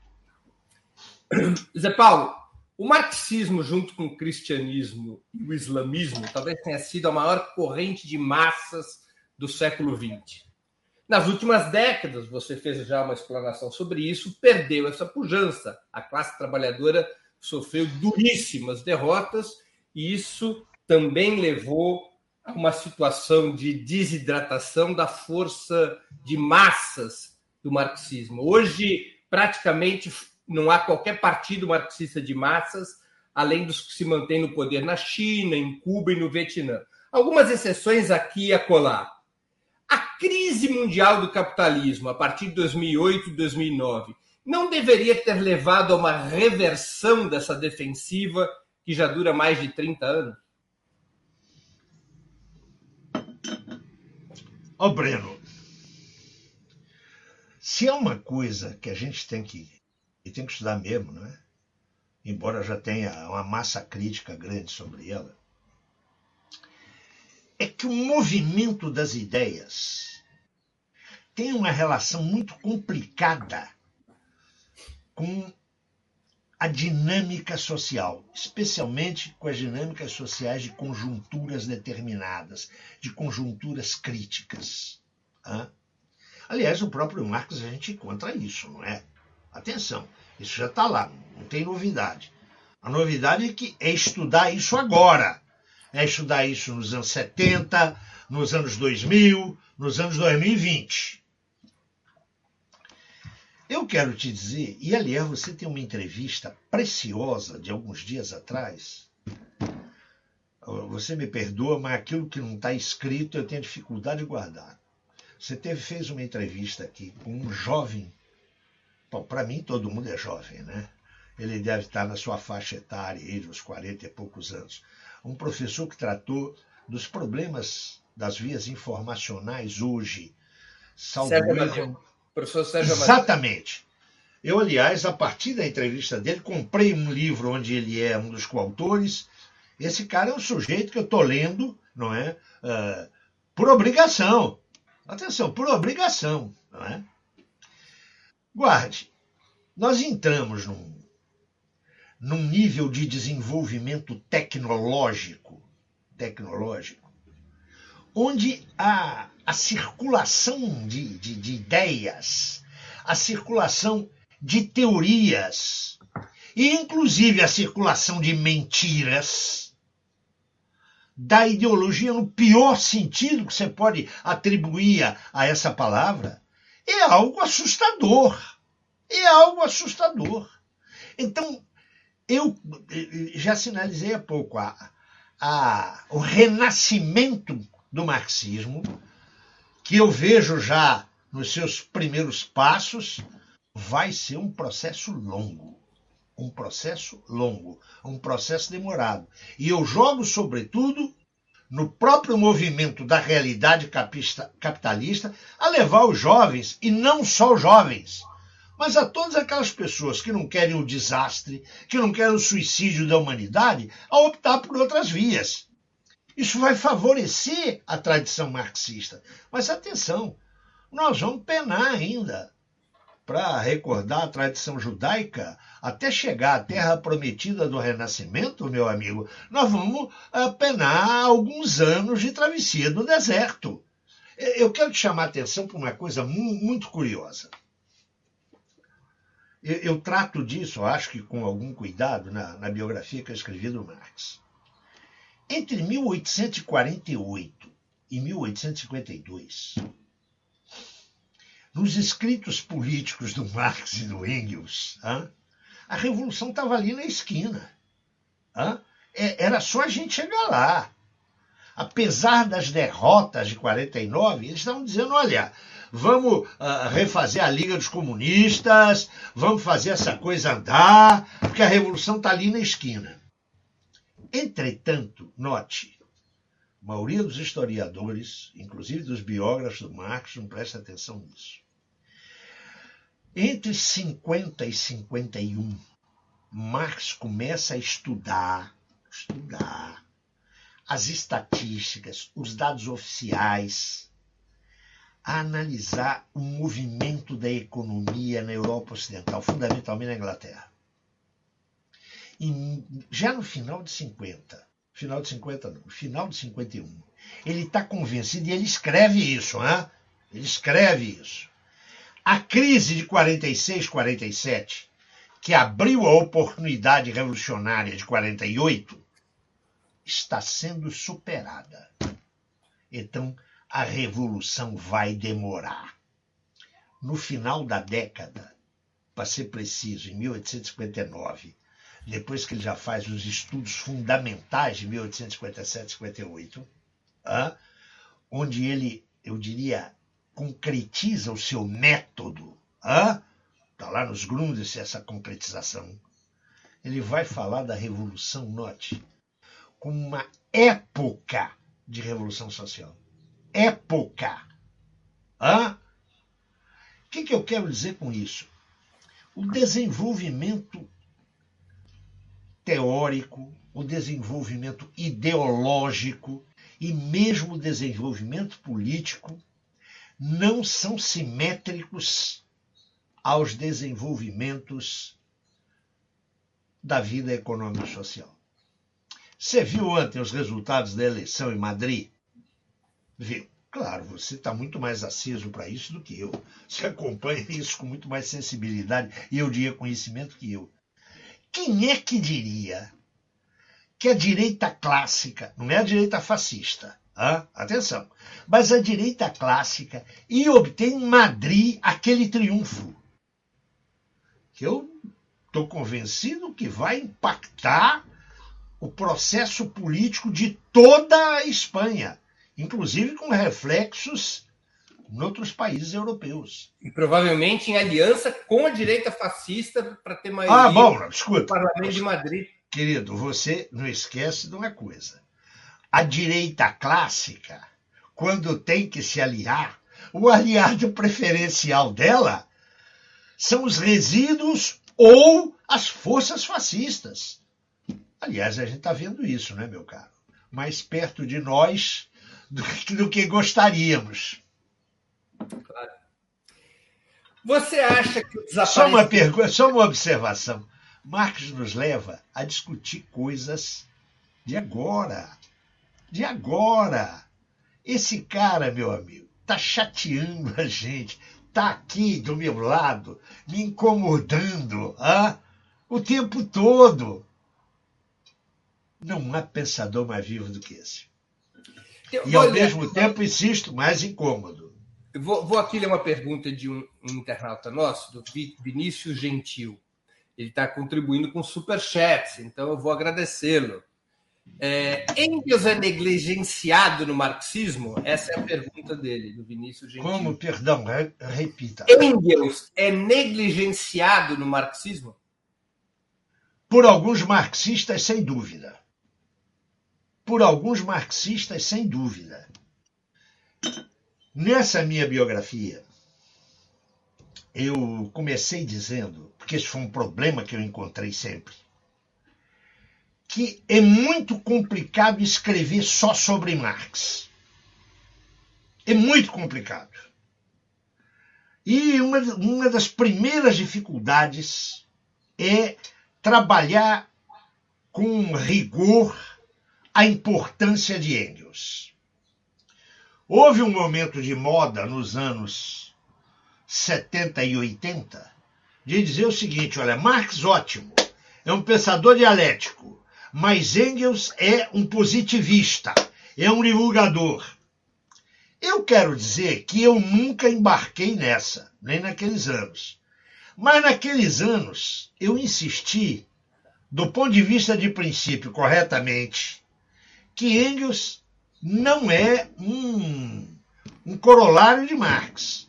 Zé Paulo, o marxismo, junto com o cristianismo e o islamismo, talvez tenha sido a maior corrente de massas do século XX. Nas últimas décadas, você fez já uma explanação sobre isso, perdeu essa pujança. A classe trabalhadora sofreu duríssimas derrotas e isso também levou uma situação de desidratação da força de massas do marxismo. Hoje, praticamente, não há qualquer partido marxista de massas, além dos que se mantêm no poder na China, em Cuba e no Vietnã. Algumas exceções aqui e acolá. A crise mundial do capitalismo, a partir de 2008 e 2009, não deveria ter levado a uma reversão dessa defensiva que já dura mais de 30 anos? Ó, Breno, se é uma coisa que a gente tem que, e tem que estudar mesmo, não é? embora já tenha uma massa crítica grande sobre ela, é que o movimento das ideias tem uma relação muito complicada com a dinâmica social, especialmente com as dinâmicas sociais de conjunturas determinadas, de conjunturas críticas. Aliás, o próprio Marx a gente encontra isso, não é? Atenção, isso já está lá, não tem novidade. A novidade é que é estudar isso agora. É estudar isso nos anos 70, nos anos 2000, nos anos 2020. Eu quero te dizer, e aliás, você tem uma entrevista preciosa de alguns dias atrás. Você me perdoa, mas aquilo que não está escrito eu tenho dificuldade de guardar. Você teve, fez uma entrevista aqui com um jovem. Para mim, todo mundo é jovem, né? Ele deve estar na sua faixa etária, ele, uns 40 e poucos anos. Um professor que tratou dos problemas das vias informacionais hoje. Salvo erro, Professor Sérgio Exatamente. Eu, aliás, a partir da entrevista dele, comprei um livro onde ele é um dos coautores. Esse cara é um sujeito que eu estou lendo, não é? Uh, por obrigação. Atenção, por obrigação, não é? Guarde, nós entramos num, num nível de desenvolvimento tecnológico, tecnológico, onde a a circulação de, de, de ideias, a circulação de teorias, e inclusive a circulação de mentiras, da ideologia no pior sentido que você pode atribuir a, a essa palavra, é algo assustador. É algo assustador. Então, eu já sinalizei há pouco a, a, o renascimento do marxismo que eu vejo já nos seus primeiros passos, vai ser um processo longo. Um processo longo, um processo demorado. E eu jogo, sobretudo, no próprio movimento da realidade capitalista, a levar os jovens, e não só os jovens, mas a todas aquelas pessoas que não querem o desastre, que não querem o suicídio da humanidade, a optar por outras vias. Isso vai favorecer a tradição marxista. Mas atenção, nós vamos penar ainda para recordar a tradição judaica até chegar à terra prometida do Renascimento, meu amigo, nós vamos uh, penar alguns anos de travessia no deserto. Eu quero te chamar a atenção para uma coisa muito curiosa. Eu, eu, trato disso, acho que com algum cuidado, na, na biografia que eu escrevi do Marx. Entre 1848 e 1852, nos escritos políticos do Marx e do Engels, a revolução estava ali na esquina. É, era só a gente chegar lá. Apesar das derrotas de 49, eles estavam dizendo: olha, vamos refazer a Liga dos Comunistas, vamos fazer essa coisa andar, porque a revolução está ali na esquina. Entretanto, note, a maioria dos historiadores, inclusive dos biógrafos do Marx, não presta atenção nisso. Entre 50 e 51, Marx começa a estudar, estudar as estatísticas, os dados oficiais, a analisar o movimento da economia na Europa Ocidental, fundamentalmente na Inglaterra já no final de 50, final de 50 não, final de 51, ele está convencido e ele escreve isso, né? ele escreve isso. A crise de 46, 47, que abriu a oportunidade revolucionária de 48, está sendo superada. Então, a revolução vai demorar. No final da década, para ser preciso, em 1859, depois que ele já faz os estudos fundamentais de 1857 58, onde ele, eu diria, concretiza o seu método. Está lá nos Grundes essa concretização. Ele vai falar da Revolução Norte como uma época de revolução social. Época. O que, que eu quero dizer com isso? O desenvolvimento teórico, o desenvolvimento ideológico e mesmo o desenvolvimento político não são simétricos aos desenvolvimentos da vida econômica e social. Você viu ontem os resultados da eleição em Madrid? Viu? Claro, você está muito mais aceso para isso do que eu. Você acompanha isso com muito mais sensibilidade e eu diria conhecimento que eu. Quem é que diria que a direita clássica, não é a direita fascista, atenção, mas a direita clássica e obtém em Madrid aquele triunfo? Que eu estou convencido que vai impactar o processo político de toda a Espanha, inclusive com reflexos em outros países europeus. E provavelmente em aliança com a direita fascista para ter maioria ah, bom, escuta, no Parlamento de Madrid. Querido, você não esquece de uma coisa. A direita clássica, quando tem que se aliar, o aliado preferencial dela são os resíduos ou as forças fascistas. Aliás, a gente está vendo isso, né, meu caro? Mais perto de nós do que gostaríamos. Claro. Você acha que o desaparecimento... Só uma pergunta, só uma observação. Marx nos leva a discutir coisas de agora. De agora. Esse cara, meu amigo, tá chateando a gente, tá aqui do meu lado, me incomodando, ah, o tempo todo. Não há pensador mais vivo do que esse. E ao mesmo tempo, insisto, mais incômodo. Vou, vou, aqui ler uma pergunta de um, um internauta nosso, do Vinícius Gentil. Ele está contribuindo com superchats, então eu vou agradecê-lo. É, Engels é negligenciado no marxismo? Essa é a pergunta dele, do Vinícius Gentil. Como? Perdão, repita. Engels é negligenciado no marxismo? Por alguns marxistas, sem dúvida por alguns marxistas, sem dúvida. Nessa minha biografia, eu comecei dizendo, porque esse foi um problema que eu encontrei sempre, que é muito complicado escrever só sobre Marx. É muito complicado. E uma, uma das primeiras dificuldades é trabalhar com rigor a importância de Engels. Houve um momento de moda nos anos 70 e 80 de dizer o seguinte: olha, Marx ótimo, é um pensador dialético, mas Engels é um positivista, é um divulgador. Eu quero dizer que eu nunca embarquei nessa, nem naqueles anos. Mas naqueles anos eu insisti, do ponto de vista de princípio, corretamente, que Engels não é um, um corolário de Marx.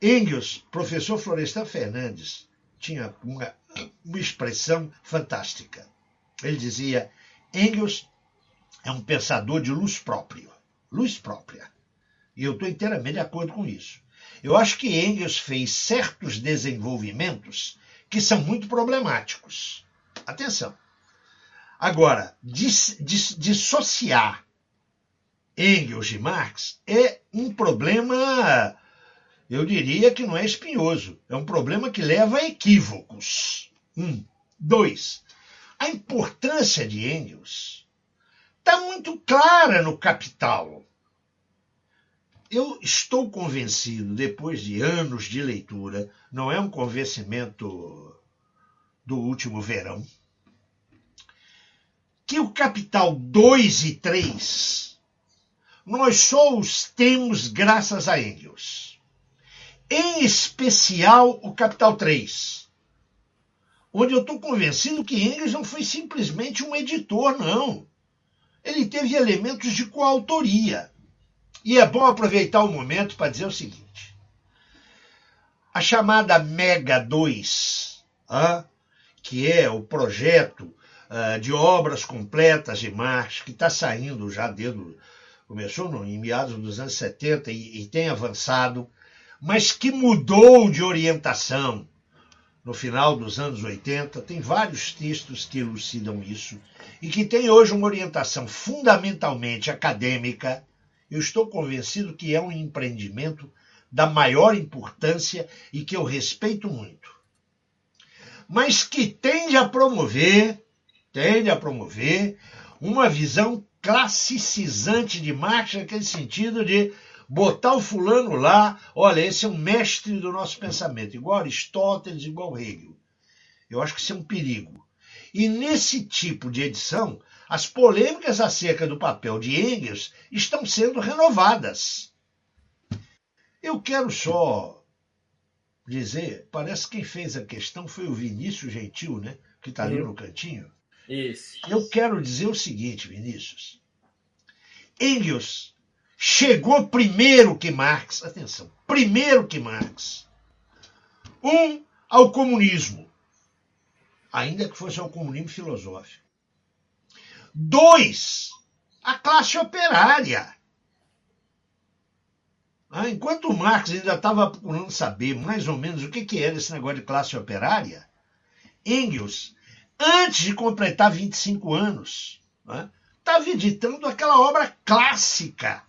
Engels, professor Florestan Fernandes, tinha uma, uma expressão fantástica. Ele dizia: Engels é um pensador de luz própria. Luz própria. E eu estou inteiramente de acordo com isso. Eu acho que Engels fez certos desenvolvimentos que são muito problemáticos. Atenção. Agora, dis, dis, dissociar Engels de Marx é um problema, eu diria que não é espinhoso, é um problema que leva a equívocos. Um. Dois, a importância de Engels está muito clara no Capital. Eu estou convencido, depois de anos de leitura, não é um convencimento do último verão, que o capital 2 e 3 nós só os temos graças a Engels. Em especial o capital 3, onde eu estou convencido que Engels não foi simplesmente um editor, não. Ele teve elementos de coautoria. E é bom aproveitar o momento para dizer o seguinte: a chamada Mega 2, ah, que é o projeto de obras completas de Marx, que está saindo já desde. Começou no, em meados dos anos 70 e, e tem avançado, mas que mudou de orientação. no final dos anos 80. Tem vários textos que elucidam isso e que tem hoje uma orientação fundamentalmente acadêmica. Eu estou convencido que é um empreendimento da maior importância e que eu respeito muito. Mas que tende a promover, tende a promover uma visão classicizante de Marx naquele sentido de botar o fulano lá, olha, esse é um mestre do nosso pensamento, igual Aristóteles, igual Hegel. Eu acho que isso é um perigo. E nesse tipo de edição, as polêmicas acerca do papel de Engels estão sendo renovadas. Eu quero só dizer, parece que quem fez a questão foi o Vinícius Gentil, né? Que está ali no cantinho. Isso. Eu quero dizer o seguinte, Vinícius. Engels chegou primeiro que Marx, atenção, primeiro que Marx. Um, ao comunismo, ainda que fosse ao comunismo filosófico. Dois, a classe operária. Ah, enquanto Marx ainda estava procurando saber mais ou menos o que, que era esse negócio de classe operária, Engels, antes de completar 25 anos, estava né, editando aquela obra clássica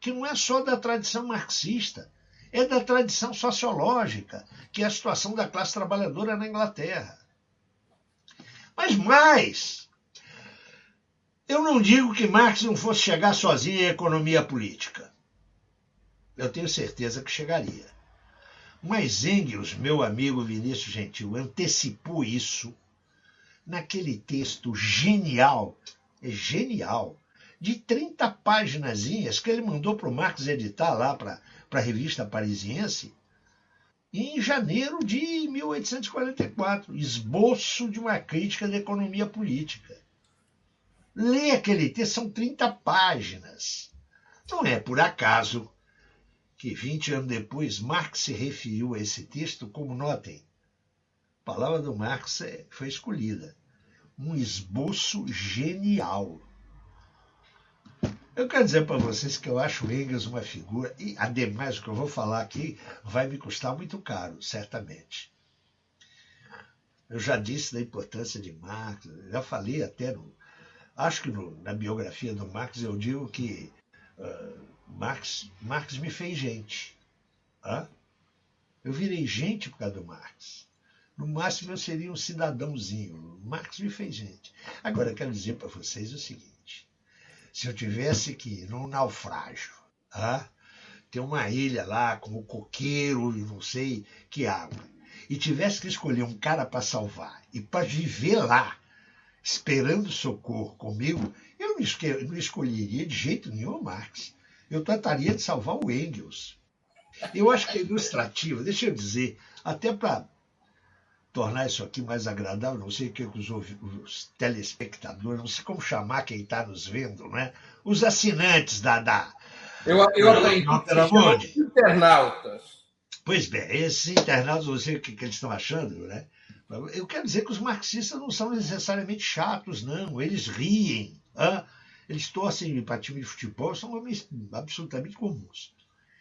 que não é só da tradição marxista, é da tradição sociológica, que é a situação da classe trabalhadora na Inglaterra. Mas mais, eu não digo que Marx não fosse chegar sozinho em economia política. Eu tenho certeza que chegaria. Mas Engels, meu amigo Vinícius Gentil, antecipou isso naquele texto genial, é genial, de 30 páginas que ele mandou para o Marx editar lá para a revista parisiense, em janeiro de 1844, esboço de uma crítica da economia política. Lê aquele texto, são 30 páginas. Não é por acaso que 20 anos depois Marx se referiu a esse texto como, notem, a palavra do Marx é, foi escolhida, um esboço genial eu quero dizer para vocês que eu acho Engels uma figura, e ademais o que eu vou falar aqui vai me custar muito caro, certamente. Eu já disse da importância de Marx, já falei até no. Acho que no, na biografia do Marx eu digo que uh, Marx, Marx me fez gente. Hã? Eu virei gente por causa do Marx. No máximo eu seria um cidadãozinho. Marx me fez gente. Agora eu quero dizer para vocês o seguinte se eu tivesse que ir num naufrágio, ah, ter uma ilha lá com o coqueiro e não sei que água, e tivesse que escolher um cara para salvar e para viver lá, esperando socorro comigo, eu não escolheria de jeito nenhum Marx. Eu trataria de salvar o Engels. Eu acho que é ilustrativo, deixa eu dizer, até para tornar isso aqui mais agradável, não sei o que os, os telespectadores, não sei como chamar quem está nos vendo, né? Os assinantes da. da eu, eu aprendi. Internautas. Pois bem, esses internautas, não sei o que, que eles estão achando, né? Eu quero dizer que os marxistas não são necessariamente chatos, não. Eles riem. Hein? Eles torcem para time de futebol, são homens absolutamente comuns.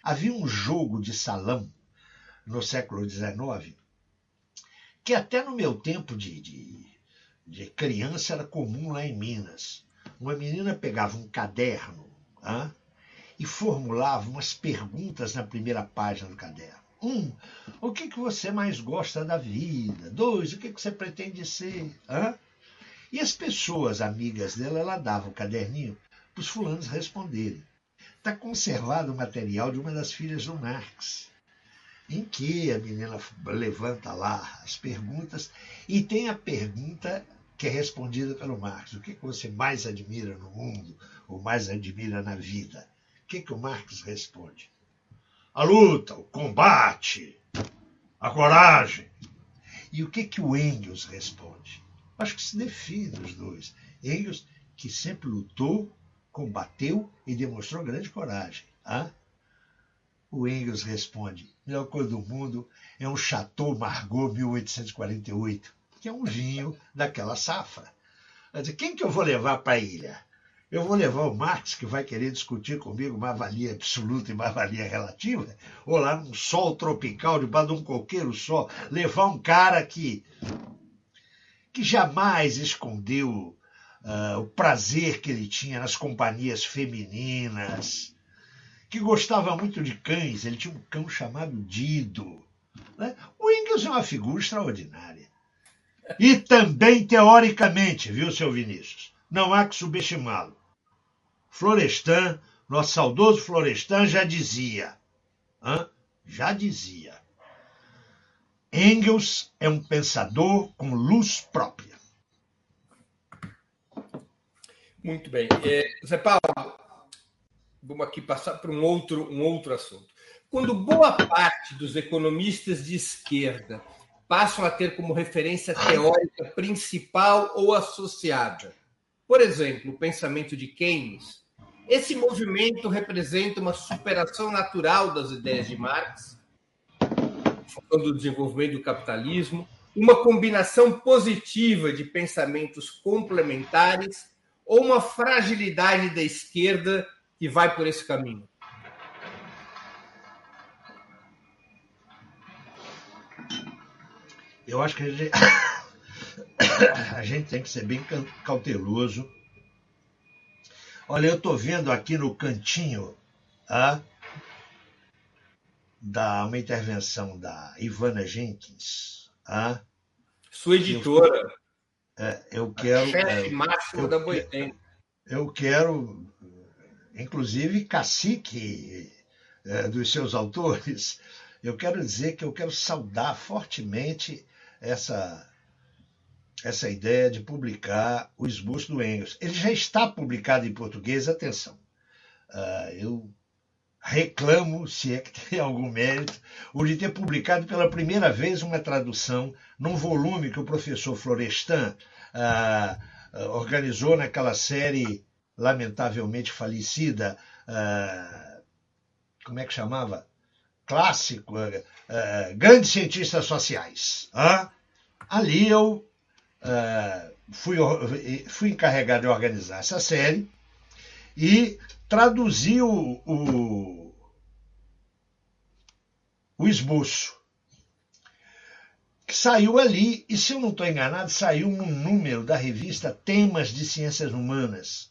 Havia um jogo de salão no século XIX que até no meu tempo de, de, de criança era comum lá em Minas. Uma menina pegava um caderno ah, e formulava umas perguntas na primeira página do caderno. Um, o que, que você mais gosta da vida? Dois, o que, que você pretende ser? Ah? E as pessoas amigas dela, ela dava o caderninho para os fulanos responderem. Está conservado o material de uma das filhas do Marx em que a menina levanta lá as perguntas e tem a pergunta que é respondida pelo Marx. O que, que você mais admira no mundo ou mais admira na vida? O que, que o Marx responde? A luta, o combate, a coragem. E o que, que o Engels responde? Acho que se define os dois. Engels, que sempre lutou, combateu e demonstrou grande coragem. Ah? O Engels responde: melhor coisa do mundo é um Chateau Margaux 1848, que é um vinho daquela safra. Quem que eu vou levar para a ilha? Eu vou levar o Marx, que vai querer discutir comigo mais-valia absoluta e mais-valia relativa, ou lá num sol tropical, debaixo de um coqueiro só, levar um cara que, que jamais escondeu uh, o prazer que ele tinha nas companhias femininas, que gostava muito de cães, ele tinha um cão chamado Dido. Né? O Engels é uma figura extraordinária. E também teoricamente, viu, seu Vinícius? Não há que subestimá-lo. Florestan, nosso saudoso Florestan, já dizia, já dizia, Engels é um pensador com luz própria. Muito bem. É, Zé Paulo, vamos aqui passar para um outro, um outro assunto. Quando boa parte dos economistas de esquerda passam a ter como referência teórica principal ou associada, por exemplo, o pensamento de Keynes, esse movimento representa uma superação natural das ideias de Marx, no desenvolvimento do capitalismo, uma combinação positiva de pensamentos complementares ou uma fragilidade da esquerda que vai por esse caminho? Eu acho que a gente, *coughs* a gente tem que ser bem cauteloso. Olha, eu estou vendo aqui no cantinho a da uma intervenção da Ivana Jenkins. A, Sua editora. É, eu quero. Chefe é, máximo da Boitempo. Eu quero, inclusive, cacique é, dos seus autores, eu quero dizer que eu quero saudar fortemente essa, essa ideia de publicar o esboço do Engels. Ele já está publicado em português, atenção. Uh, eu reclamo, se é que tem algum mérito, o de ter publicado pela primeira vez uma tradução num volume que o professor Florestan ah, organizou naquela série lamentavelmente falecida, ah, como é que chamava? Clássico, Grandes Cientistas Sociais. Ali eu fui, fui encarregado de organizar essa série e traduzi o, o, o esboço que saiu ali, e se eu não estou enganado, saiu um número da revista Temas de Ciências Humanas,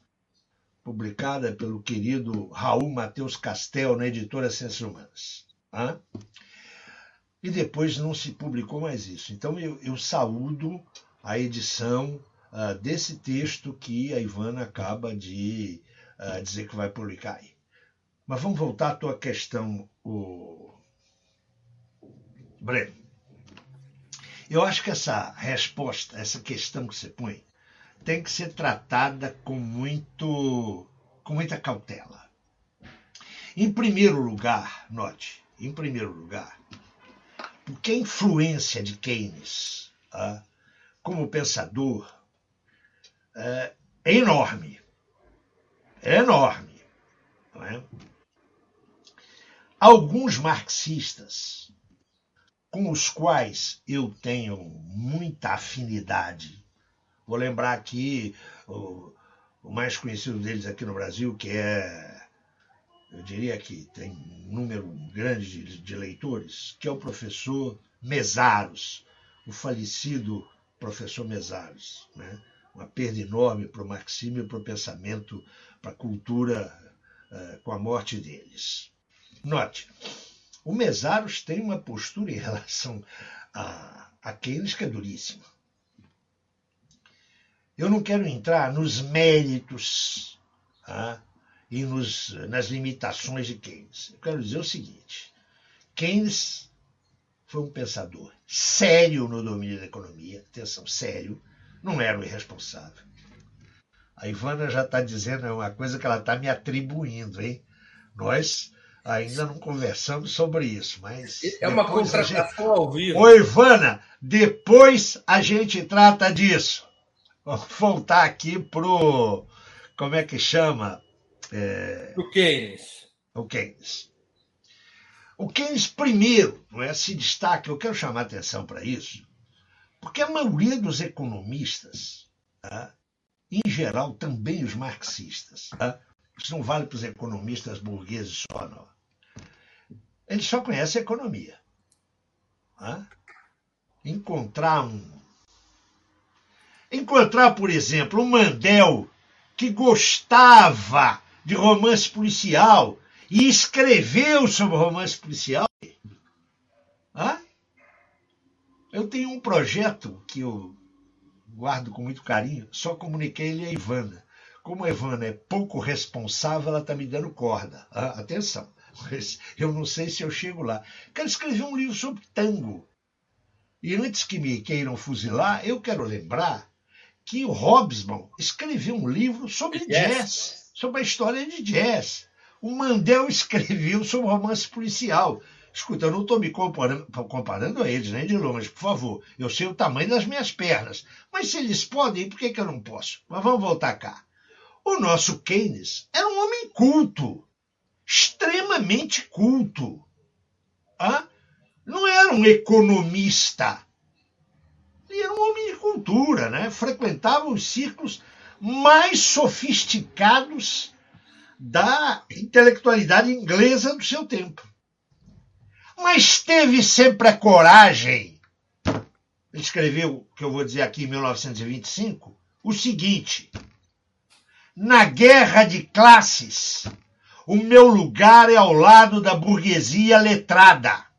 publicada pelo querido Raul Matheus Castel, na editora Ciências Humanas. Tá? E depois não se publicou mais isso. Então eu, eu saúdo a edição uh, desse texto que a Ivana acaba de uh, dizer que vai publicar aí. Mas vamos voltar à tua questão, o Breno. Eu acho que essa resposta, essa questão que você põe, tem que ser tratada com muito, com muita cautela. Em primeiro lugar, note, em primeiro lugar, porque a influência de Keynes ah, como pensador é, é enorme. É enorme. Não é? Alguns marxistas com os quais eu tenho muita afinidade. Vou lembrar aqui o, o mais conhecido deles aqui no Brasil, que é, eu diria que tem um número grande de, de leitores, que é o professor Mesaros, o falecido professor Mesaros. Né? Uma perda enorme para o marxismo e para o pensamento, para a cultura, uh, com a morte deles. Note, o Mesaros tem uma postura em relação a, a Keynes que é duríssima. Eu não quero entrar nos méritos e nos, nas limitações de Keynes. Eu quero dizer o seguinte: Keynes foi um pensador sério no domínio da economia, atenção, sério, não era um irresponsável. A Ivana já está dizendo é uma coisa que ela está me atribuindo, hein? Nós Ainda não conversamos sobre isso, mas. É uma contratação gente... ao vivo. Ô, Ivana, depois a gente trata disso. Vamos voltar aqui pro. Como é que chama? É... O Keynes. O Keynes. O Keynes, primeiro, não é, se destaca, eu quero chamar atenção para isso, porque a maioria dos economistas tá, em geral, também os marxistas, tá? isso não vale para os economistas burgueses só, não. Eles só conhecem a economia. Tá? Encontrar um. Encontrar, por exemplo, um Mandel que gostava de romance policial e escreveu sobre romance policial. Hã? Eu tenho um projeto que eu guardo com muito carinho, só comuniquei ele a Ivana. Como a Ivana é pouco responsável, ela está me dando corda. Ah, atenção, mas eu não sei se eu chego lá. Quero escrever um livro sobre tango. E antes que me queiram fuzilar, eu quero lembrar que o Hobsbawm escreveu um livro sobre jazz, jazz sobre a história de jazz. O Mandel escreveu sobre romance policial. Escuta, eu não estou me comparando, comparando, a eles, nem de longe, por favor. Eu sei o tamanho das minhas pernas. Mas se eles podem, por que, que eu não posso? Mas vamos voltar cá. O nosso Keynes era um homem culto, extremamente culto. Ah? Não era um economista. Ele era um cultura, né? frequentava os círculos mais sofisticados da intelectualidade inglesa do seu tempo mas teve sempre a coragem. Ele escreveu, que eu vou dizer aqui em 1925, o seguinte: Na guerra de classes, o meu lugar é ao lado da burguesia letrada.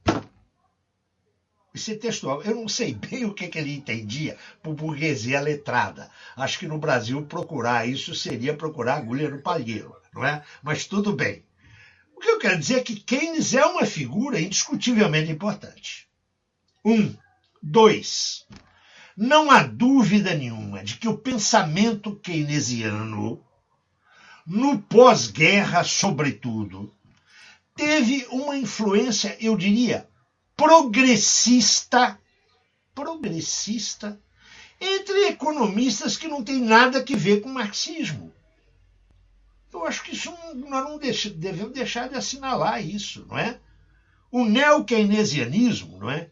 Esse textual, eu não sei *laughs* bem o que, que ele entendia por burguesia letrada. Acho que no Brasil procurar isso seria procurar agulha no palheiro, não é? Mas tudo bem. O que eu quero dizer é que Keynes é uma figura indiscutivelmente importante. Um. Dois. Não há dúvida nenhuma de que o pensamento keynesiano, no pós-guerra, sobretudo, teve uma influência, eu diria, progressista, progressista, entre economistas que não têm nada a ver com marxismo. Eu acho que isso nós não devemos deixar de assinalar isso, não é? O neo-keynesianismo, não é?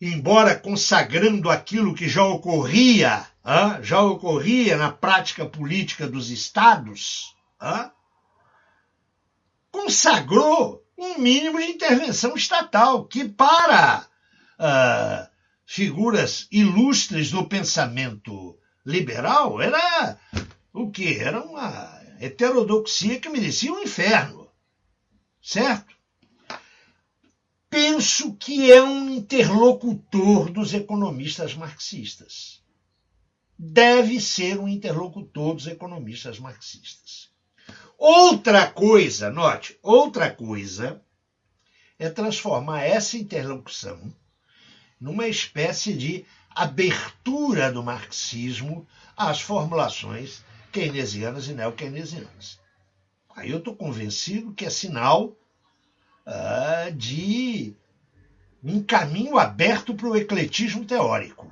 Embora consagrando aquilo que já ocorria, já ocorria na prática política dos estados, consagrou um mínimo de intervenção estatal, que para uh, figuras ilustres do pensamento liberal era o que? Era uma heterodoxia que merecia um inferno. Certo? Penso que é um interlocutor dos economistas marxistas. Deve ser um interlocutor dos economistas marxistas. Outra coisa, note, outra coisa é transformar essa interlocução numa espécie de abertura do marxismo às formulações keynesianas e neo-keynesianas. Aí eu estou convencido que é sinal uh, de um caminho aberto para o ecletismo teórico.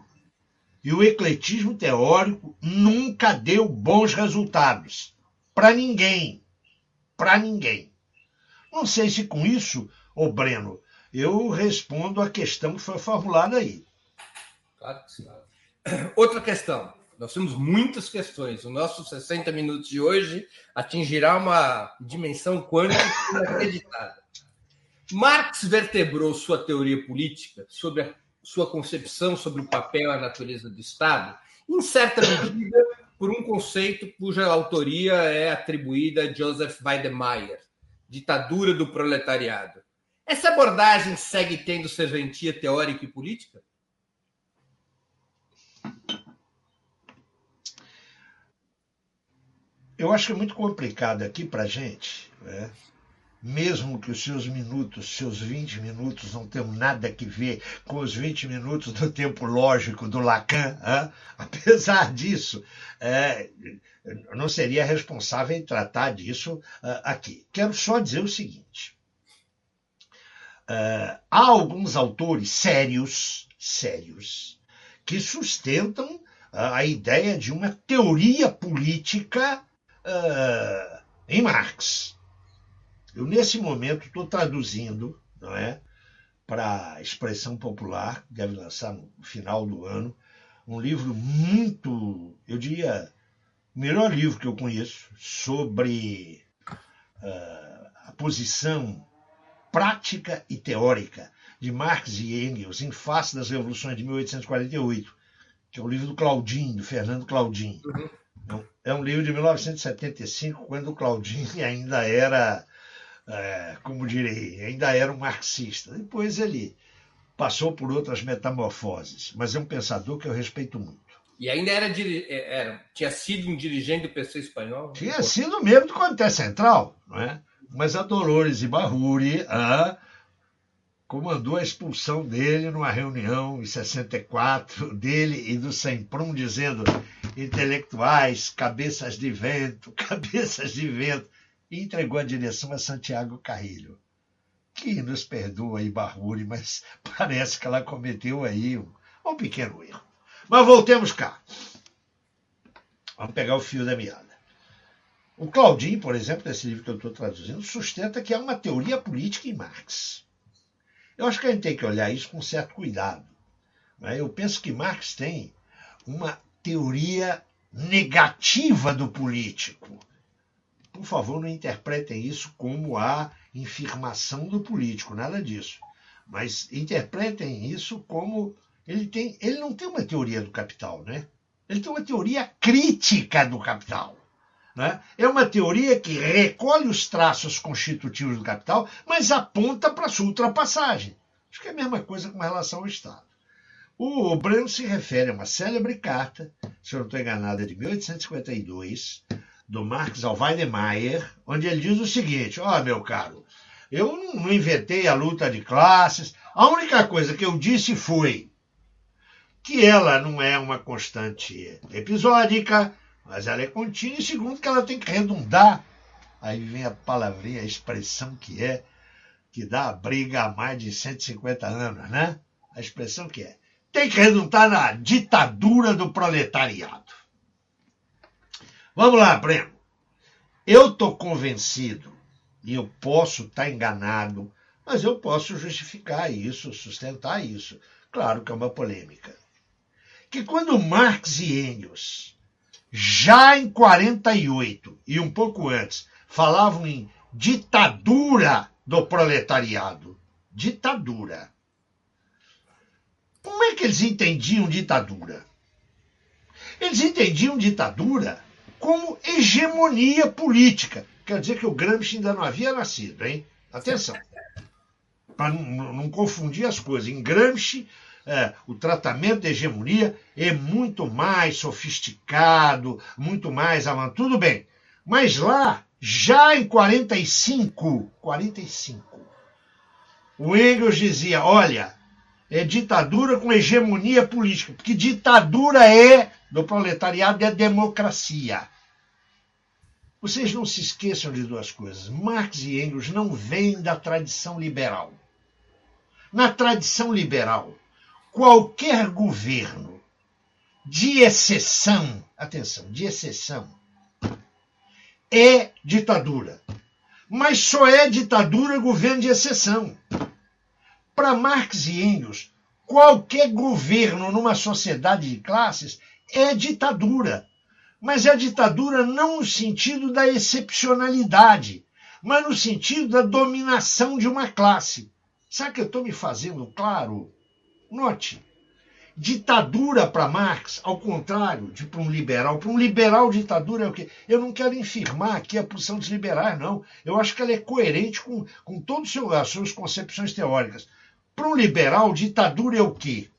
E o ecletismo teórico nunca deu bons resultados. Para ninguém. Para ninguém. Não sei se com isso, ô Breno, eu respondo a questão que foi formulada aí. Claro que sim. Outra questão. Nós temos muitas questões. O nosso 60 minutos de hoje atingirá uma dimensão quântica inacreditável. Marx vertebrou sua teoria política sobre a sua concepção sobre o papel e a natureza do Estado, em certa medida, por um conceito cuja autoria é atribuída a Joseph Weidemeyer, ditadura do proletariado. Essa abordagem segue tendo serventia teórica e política? eu acho que é muito complicado aqui para a gente, né? Mesmo que os seus minutos, seus 20 minutos não tenham nada a ver com os 20 minutos do tempo lógico do Lacan, hein? *laughs* apesar disso, é, não seria responsável em tratar disso uh, aqui. Quero só dizer o seguinte: uh, há alguns autores sérios, sérios, que sustentam a ideia de uma teoria política uh, em Marx. Eu, nesse momento, estou traduzindo não é, para a expressão popular, que deve lançar no final do ano, um livro muito, eu diria, o melhor livro que eu conheço sobre uh, a posição prática e teórica de Marx e Engels em face das revoluções de 1848, que é o livro do Claudin, do Fernando Claudin. Uhum. É um livro de 1975, quando o Claudin *laughs* ainda era, é, como direi, ainda era um marxista. Depois ele passou por outras metamorfoses, mas é um pensador que eu respeito muito. E ainda era, é, era tinha sido um dirigente do PC espanhol? Tinha sido mesmo do Comitê Central, não é? Mas a Dolores Ibarruri a, comandou a expulsão dele numa reunião em 64, dele e do Semprum, dizendo intelectuais, cabeças de vento, *laughs* cabeças de vento, e entregou a direção a Santiago Carrilho que nos perdoa aí, Barruri, mas *laughs* parece que ela cometeu aí um, um pequeno erro. Mas voltemos cá. Vamos pegar o fio da meada. O Claudinho, por exemplo, desse livro que eu estou traduzindo, sustenta que há uma teoria política em Marx. Eu acho que a gente tem que olhar isso com certo cuidado. Né? Eu penso que Marx tem uma teoria negativa do político. Por favor, não interpretem isso como a infirmação do político, nada disso. Mas interpretem isso como ele tem, ele não tem uma teoria do capital, né? Ele tem uma teoria crítica do capital. Né? É uma teoria que recolhe os traços constitutivos do capital, mas aponta para sua ultrapassagem. Acho que é a mesma coisa com relação ao Estado. O Breno se refere a uma célebre carta, se eu não estou enganado, é de 1852, do Marx ao Weidemeyer, onde ele diz o seguinte: Ó, oh, meu caro, eu não inventei a luta de classes, a única coisa que eu disse foi que ela não é uma constante episódica, mas ela é contínua, e segundo, que ela tem que redundar. Aí vem a palavrinha, a expressão que é, que dá a briga há mais de 150 anos, né? A expressão que é, tem que redundar na ditadura do proletariado. Vamos lá, Breno. Eu estou convencido, e eu posso estar tá enganado, mas eu posso justificar isso, sustentar isso. Claro que é uma polêmica que quando Marx e Engels, já em 48 e um pouco antes, falavam em ditadura do proletariado, ditadura. Como é que eles entendiam ditadura? Eles entendiam ditadura como hegemonia política. Quer dizer que o Gramsci ainda não havia nascido, hein? Atenção. Para não, não, confundir as coisas. Em Gramsci, é, o tratamento da hegemonia é muito mais sofisticado, muito mais avançado. Tudo bem. Mas lá, já em 45, 45, o Engels dizia: olha, é ditadura com hegemonia política, porque ditadura é do proletariado é democracia. Vocês não se esqueçam de duas coisas. Marx e Engels não vêm da tradição liberal. Na tradição liberal, qualquer governo de exceção, atenção, de exceção, é ditadura. Mas só é ditadura governo de exceção. Para Marx e Engels, qualquer governo numa sociedade de classes é ditadura. Mas é ditadura não no sentido da excepcionalidade, mas no sentido da dominação de uma classe. Sabe que eu estou me fazendo claro? Note, ditadura para Marx, ao contrário de para um liberal. Para um liberal, ditadura é o quê? Eu não quero infirmar aqui a posição dos liberais, não. Eu acho que ela é coerente com, com todas as suas concepções teóricas. Para um liberal, ditadura é o quê?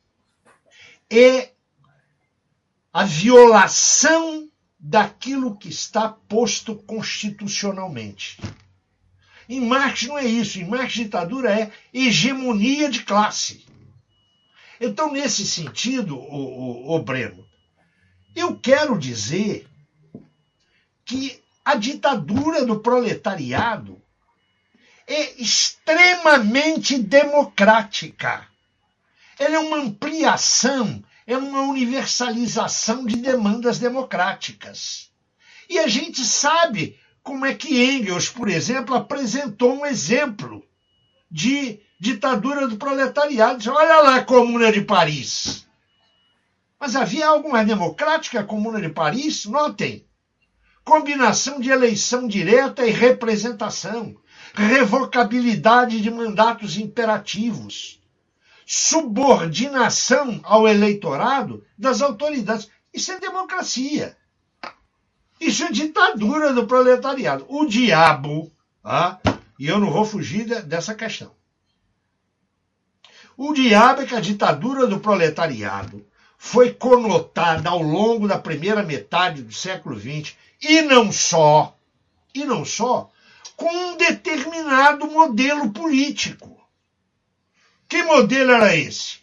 É a violação daquilo que está posto constitucionalmente. Em Marx não é isso. Em Marx, ditadura é hegemonia de classe. Então, nesse sentido, o, o, o Breno, eu quero dizer que a ditadura do proletariado é extremamente democrática. Ela é uma ampliação, é uma universalização de demandas democráticas. E a gente sabe como é que Engels, por exemplo, apresentou um exemplo de ditadura do proletariado. Olha lá a Comuna de Paris. Mas havia algo mais democrático que a Comuna de Paris? Notem, combinação de eleição direta e representação, revocabilidade de mandatos imperativos, subordinação ao eleitorado das autoridades. Isso é democracia. Isso é ditadura do proletariado. O diabo, ah, e eu não vou fugir dessa questão. O diabo é que a ditadura do proletariado foi conotada ao longo da primeira metade do século XX, e não só, e não só, com um determinado modelo político. Que modelo era esse?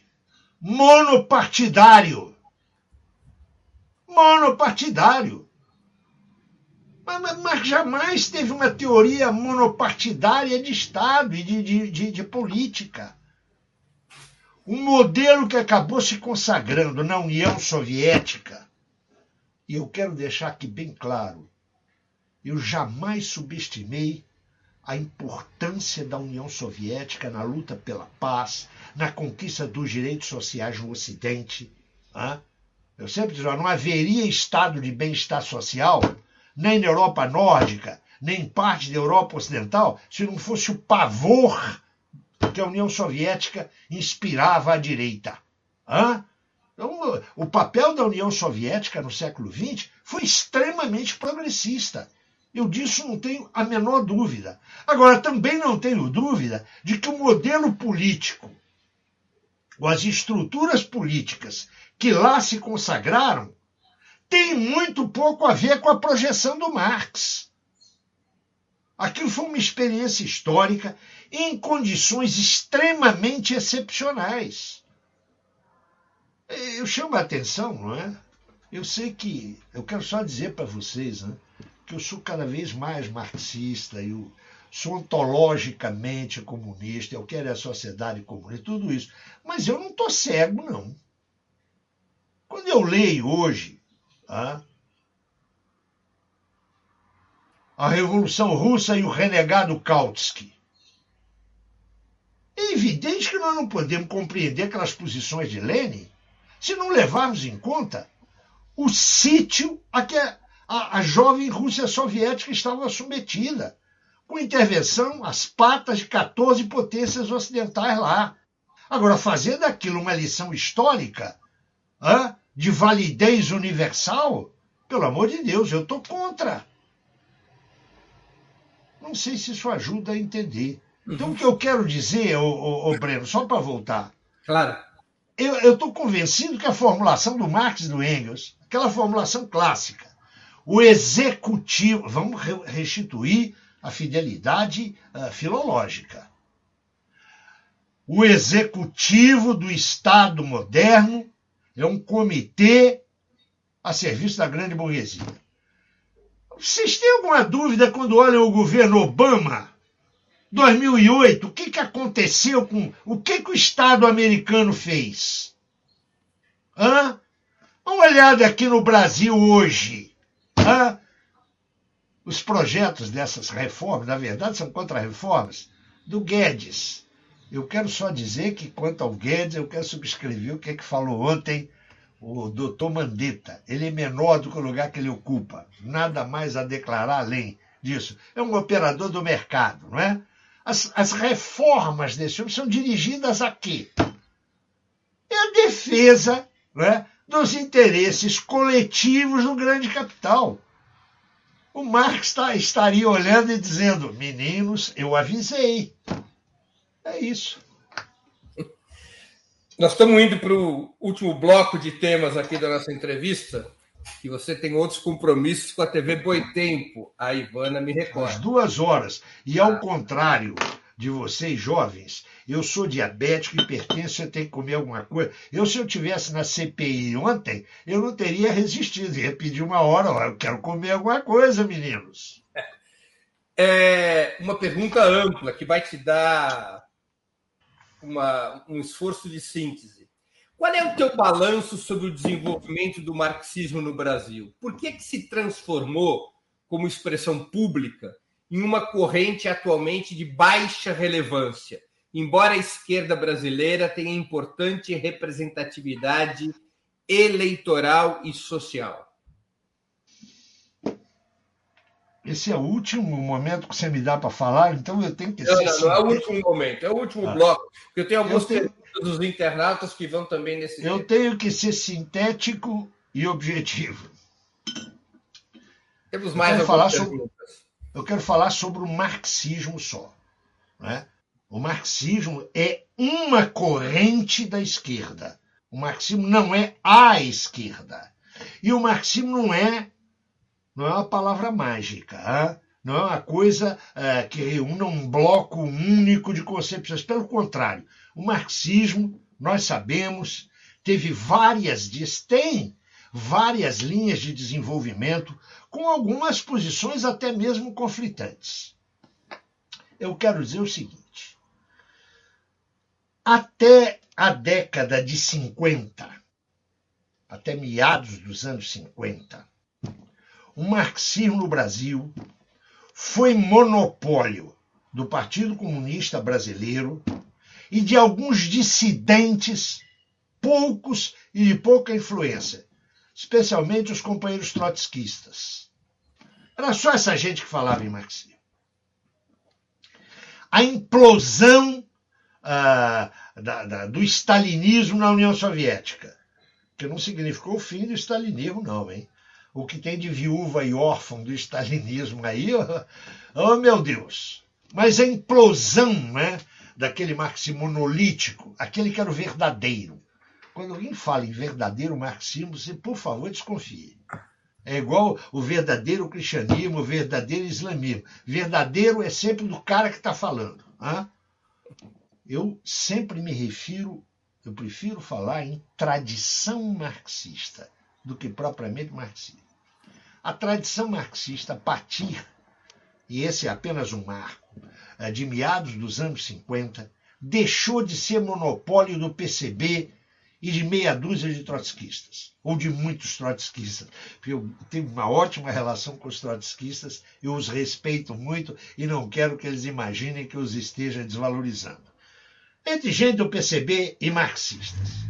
Monopartidário. Monopartidário. Mas, mas, jamais teve uma teoria monopartidária de Estado e de, de, de, de política. Um modelo que acabou se consagrando na União Soviética. E eu quero deixar aqui bem claro: eu jamais subestimei a importância da União Soviética na luta pela paz, na conquista dos direitos sociais no Ocidente. Eu sempre digo, não haveria estado de bem-estar social nem na Europa nórdica, nem em parte da Europa ocidental, se não fosse o pavor que a União Soviética inspirava à direita. Hã? Então, o papel da União Soviética no século XX foi extremamente progressista. Eu disso não tenho a menor dúvida. Agora, também não tenho dúvida de que o modelo político, ou as estruturas políticas que lá se consagraram, tem muito pouco a ver com a projeção do Marx. Aquilo foi uma experiência histórica em condições extremamente excepcionais. Eu chamo a atenção, não é? Eu sei que. Eu quero só dizer para vocês né, que eu sou cada vez mais marxista, eu sou ontologicamente comunista, eu quero a sociedade comunista, tudo isso. Mas eu não estou cego, não. Quando eu leio hoje a Revolução Russa e o renegado Kautsky. É evidente que nós não podemos compreender aquelas posições de Lenin se não levarmos em conta o sítio a que a, a jovem Rússia soviética estava submetida, com intervenção às patas de 14 potências ocidentais lá. Agora, fazer daquilo uma lição histórica, hã? de validez universal, pelo amor de Deus, eu estou contra. Não sei se isso ajuda a entender. Então, uhum. o que eu quero dizer, ô, ô, ô Breno, só para voltar. Claro. Eu estou convencido que a formulação do Marx e do Engels, aquela formulação clássica, o executivo, vamos restituir a fidelidade uh, filológica. O executivo do Estado moderno é um comitê a serviço da grande burguesia. Vocês têm alguma dúvida quando olham o governo Obama, 2008, o que, que aconteceu com. O que, que o Estado americano fez? Hã? Uma olhada aqui no Brasil hoje. Hã? Os projetos dessas reformas, na verdade, são contra-reformas do Guedes. Eu quero só dizer que, quanto ao Guedes, eu quero subscrever o que, é que falou ontem o doutor Mandetta. Ele é menor do que o lugar que ele ocupa. Nada mais a declarar além disso. É um operador do mercado, não é? As, as reformas desse homem são dirigidas a quê? É a defesa não é, dos interesses coletivos do grande capital. O Marx tá, estaria olhando e dizendo: meninos, eu avisei. É isso. Nós estamos indo para o último bloco de temas aqui da nossa entrevista, que você tem outros compromissos com a TV Boitempo. A Ivana me recorda. Às duas horas. E ao contrário de vocês, jovens, eu sou diabético, hipertenso, eu tenho que comer alguma coisa. Eu, se eu tivesse na CPI ontem, eu não teria resistido. Ia pedir uma hora, ó, eu quero comer alguma coisa, meninos. É uma pergunta ampla que vai te dar uma, um esforço de síntese. Qual é o teu balanço sobre o desenvolvimento do marxismo no Brasil? Por que, que se transformou como expressão pública em uma corrente atualmente de baixa relevância, embora a esquerda brasileira tenha importante representatividade eleitoral e social? esse é o último momento que você me dá para falar, então eu tenho que não, ser. Não, não é o último momento, é o último ah. bloco. Eu tenho alguns eu tenho... dos internautas que vão também nesse. Eu tenho que ser sintético e objetivo. Temos mais eu falar sobre, Eu quero falar sobre o marxismo só. Né? O marxismo é uma corrente da esquerda. O marxismo não é a esquerda. E o marxismo não é não é uma palavra mágica, não é uma coisa é, que reúna um bloco único de concepções. Pelo contrário, o marxismo, nós sabemos, teve várias, tem várias linhas de desenvolvimento, com algumas posições até mesmo conflitantes. Eu quero dizer o seguinte: até a década de 50, até meados dos anos 50, o marxismo no Brasil foi monopólio do Partido Comunista Brasileiro e de alguns dissidentes, poucos e de pouca influência, especialmente os companheiros trotskistas. Era só essa gente que falava em marxismo. A implosão da, da, do stalinismo na União Soviética, que não significou o fim do stalinismo, não, hein? o que tem de viúva e órfão do stalinismo aí, *laughs* oh, meu Deus! Mas a implosão né, daquele marxismo monolítico, aquele que era o verdadeiro. Quando alguém fala em verdadeiro marxismo, você, por favor, desconfie. É igual o verdadeiro cristianismo, o verdadeiro islamismo. Verdadeiro é sempre do cara que está falando. Hein? Eu sempre me refiro, eu prefiro falar em tradição marxista do que propriamente marxista. A tradição marxista, a partir, e esse é apenas um marco, é, de meados dos anos 50, deixou de ser monopólio do PCB e de meia dúzia de trotskistas, ou de muitos trotskistas. Eu tenho uma ótima relação com os trotskistas, eu os respeito muito e não quero que eles imaginem que eu os esteja desvalorizando. Entre gente do PCB e marxistas.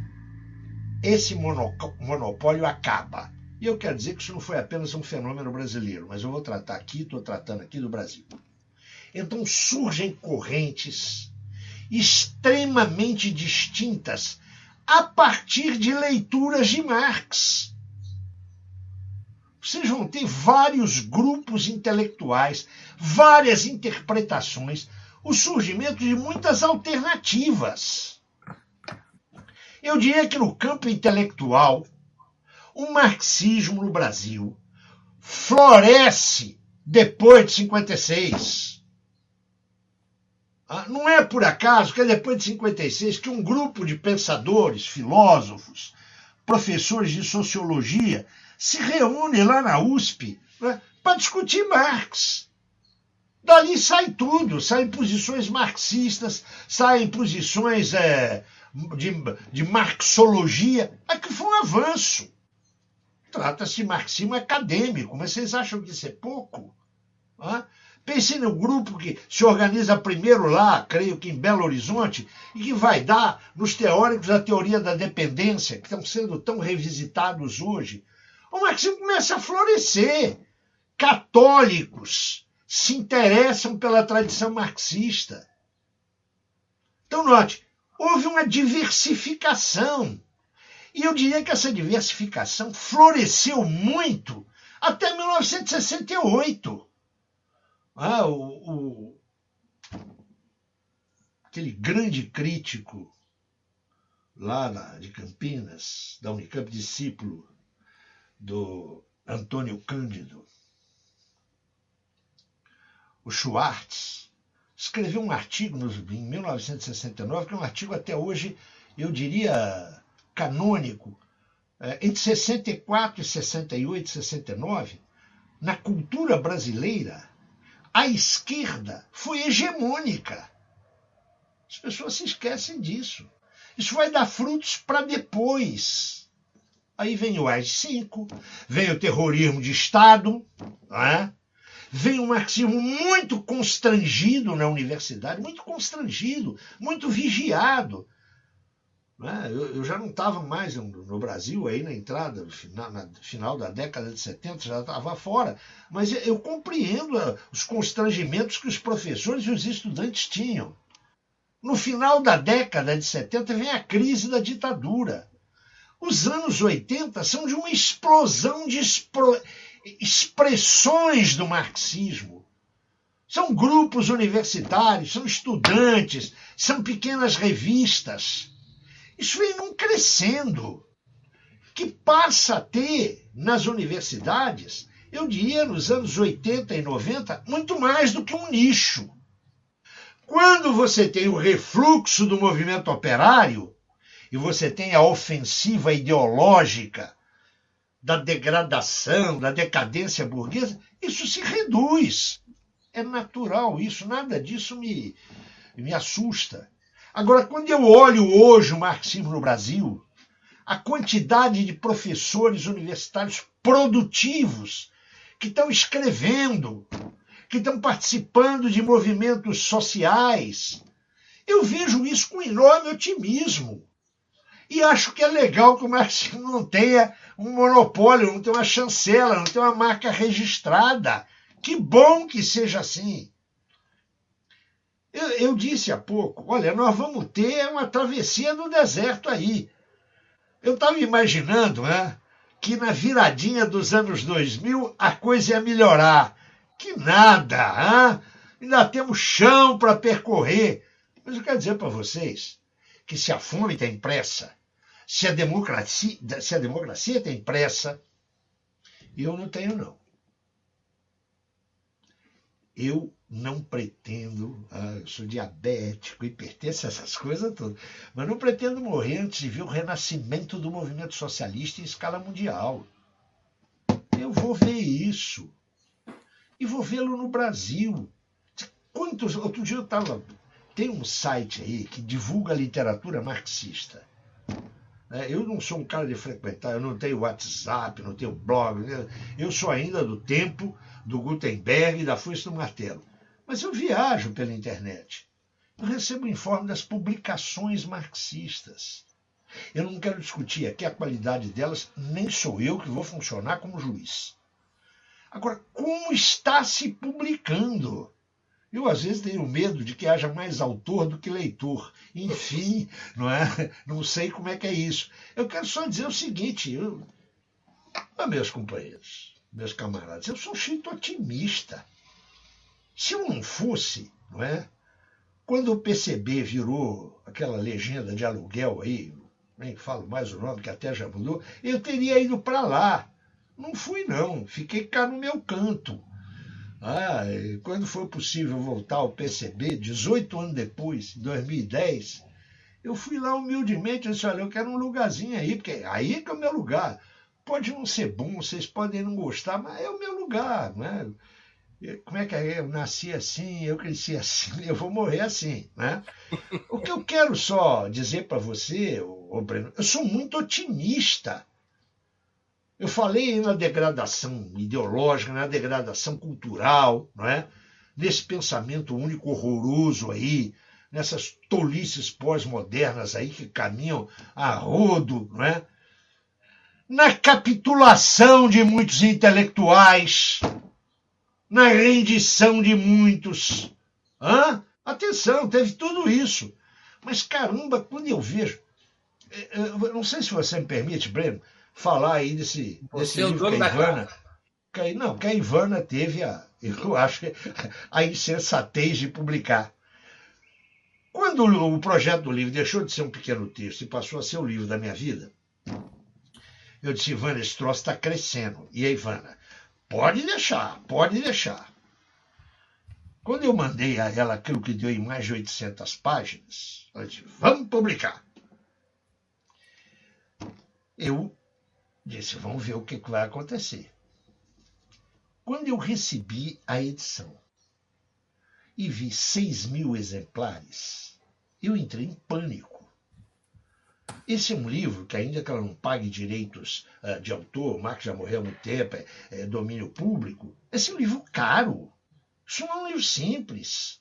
Esse monopólio acaba. E eu quero dizer que isso não foi apenas um fenômeno brasileiro, mas eu vou tratar aqui, estou tratando aqui do Brasil. Então surgem correntes extremamente distintas a partir de leituras de Marx. Vocês vão ter vários grupos intelectuais, várias interpretações, o surgimento de muitas alternativas. Eu diria que no campo intelectual, o marxismo no Brasil floresce depois de 56. Ah, não é por acaso que é depois de 56 que um grupo de pensadores, filósofos, professores de sociologia se reúne lá na USP né, para discutir Marx. Dali sai tudo, saem posições marxistas, saem posições é, de, de marxologia. Aqui foi um avanço. Trata-se de marxismo acadêmico, mas vocês acham que isso é pouco? Hã? Pense no grupo que se organiza primeiro lá, creio que em Belo Horizonte, e que vai dar nos teóricos a teoria da dependência, que estão sendo tão revisitados hoje. O marxismo começa a florescer. Católicos se interessam pela tradição marxista. Então, note, houve uma diversificação e eu diria que essa diversificação floresceu muito até 1968. Ah, o, o, aquele grande crítico lá na, de Campinas, da Unicamp, discípulo do Antônio Cândido, o Schwartz, escreveu um artigo em 1969, que é um artigo até hoje, eu diria, canônico, é, entre 64 e 68, 69, na cultura brasileira, a esquerda foi hegemônica. As pessoas se esquecem disso. Isso vai dar frutos para depois. Aí vem o AI-5, vem o terrorismo de Estado, é? Vem o marxismo muito constrangido na universidade, muito constrangido, muito vigiado. Né? Eu, já não estava mais no, Brasil, aí na entrada, no final, na final da década de 70, já estava fora. Mas eu, compreendo ah, os constrangimentos que os professores e os estudantes tinham. No final da década de 70 vem a crise da ditadura. Os anos 80 são de uma explosão de. Expressões do marxismo. São grupos universitários, são estudantes, são pequenas revistas isso vem num crescendo que passa a ter nas universidades, eu diria nos anos 80 e 90, muito mais do que um nicho. Quando você tem o refluxo do movimento operário e você tem a ofensiva ideológica da degradação, da decadência burguesa, isso se reduz. É natural isso, nada disso me, me assusta. Agora, quando eu olho hoje o marxismo no Brasil, a quantidade de professores universitários produtivos que estão escrevendo, que estão participando de movimentos sociais, eu vejo isso com enorme otimismo. E acho que é legal que o marxismo não tenha um monopólio, não tenha uma chancela, não tenha uma marca registrada. Que bom que seja assim. Eu, eu, disse há pouco, olha, nós vamos ter uma travessia no deserto aí. Eu estava imaginando né, que na viradinha dos anos 2000 a coisa ia melhorar. Que nada, hein? ainda temos chão para percorrer. Mas eu quero dizer para vocês que se a fome tem pressa, se a democracia, se a democracia tem pressa, eu não tenho não. Eu não pretendo, ah, sou diabético, hipertenso, essas coisas todas, mas não pretendo morrer antes de ver o renascimento do movimento socialista em escala mundial. Eu vou ver isso. E vou vê-lo no Brasil. Quantos. Outro dia eu estava. Tem um site aí que divulga literatura marxista. É, eu não sou um cara de frequentar, eu não tenho WhatsApp, não tenho blog. Eu sou ainda do tempo do Gutenberg e da Foice do Martelo. Mas eu viajo pela internet. Eu recebo informe das publicações marxistas. Eu não quero discutir aqui a qualidade delas, nem sou eu que vou funcionar como juiz. Agora, como está se publicando? Eu, às vezes, tenho medo de que haja mais autor do que leitor. Enfim, *laughs* não é? Não sei como é que é isso. Eu quero só dizer o seguinte, eu... meus companheiros, meus camaradas, eu sou um otimista. Se eu não fosse, não é? Quando o PCB virou aquela legenda de aluguel aí, nem falo mais o nome, que até já mudou, eu teria ido para lá. Não fui, não. Fiquei cá no meu canto. Ah, quando foi possível voltar ao PCB, 18 anos depois, em 2010, eu fui lá humildemente e disse: olha, eu quero um lugarzinho aí, porque aí é que é o meu lugar. Pode não ser bom, vocês podem não gostar, mas é o meu lugar. Né? como é que é? Eu nasci assim, eu cresci *laughs* assim, eu vou morrer assim, né? O que eu quero só dizer para você, ô Breno, eu sou muito otimista. Eu falei na degradação ideológica, na degradação cultural, não é? nesse pensamento único horroroso aí, nessas tolices pós-modernas aí que caminham a rodo, não é? na capitulação de muitos intelectuais, na rendição de muitos. Hã? Atenção, teve tudo isso. Mas caramba, quando eu vejo. É, é, eu não sei se você me permite, Breno, falar aí desse, desse é livro que a Ivana. Que, não, que a Ivana teve a, eu acho, a insensatez de publicar. Quando o projeto do livro deixou de ser um pequeno texto e passou a ser o livro da minha vida, eu disse, Ivana, esse troço está crescendo. E a Ivana, Pode deixar, pode deixar. Quando eu mandei a ela aquilo que deu em mais de 800 páginas, ela disse: vamos publicar. Eu disse: vamos ver o que vai acontecer. Quando eu recebi a edição e vi 6 mil exemplares, eu entrei em pânico. Esse é um livro que, ainda que ela não pague direitos uh, de autor, o Marx já morreu há muito tempo, é, é, domínio público, esse é um livro caro. Isso não é um livro simples.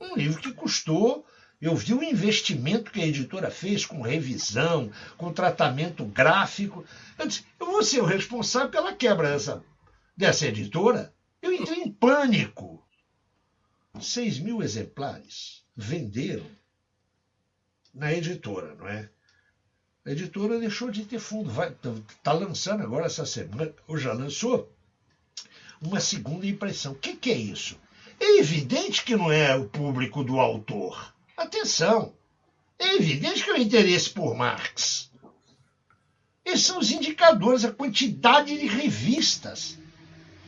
Um livro que custou Eu vi o investimento que a editora fez com revisão, com tratamento gráfico. Eu disse, eu vou ser o responsável pela quebra dessa, dessa editora. Eu entrei em pânico. 6 mil exemplares venderam na editora, não é? A editora deixou de ter fundo. Está lançando agora essa semana, ou já lançou, uma segunda impressão. O que, que é isso? É evidente que não é o público do autor. Atenção! É evidente que o interesse por Marx. Esses são os indicadores, a quantidade de revistas,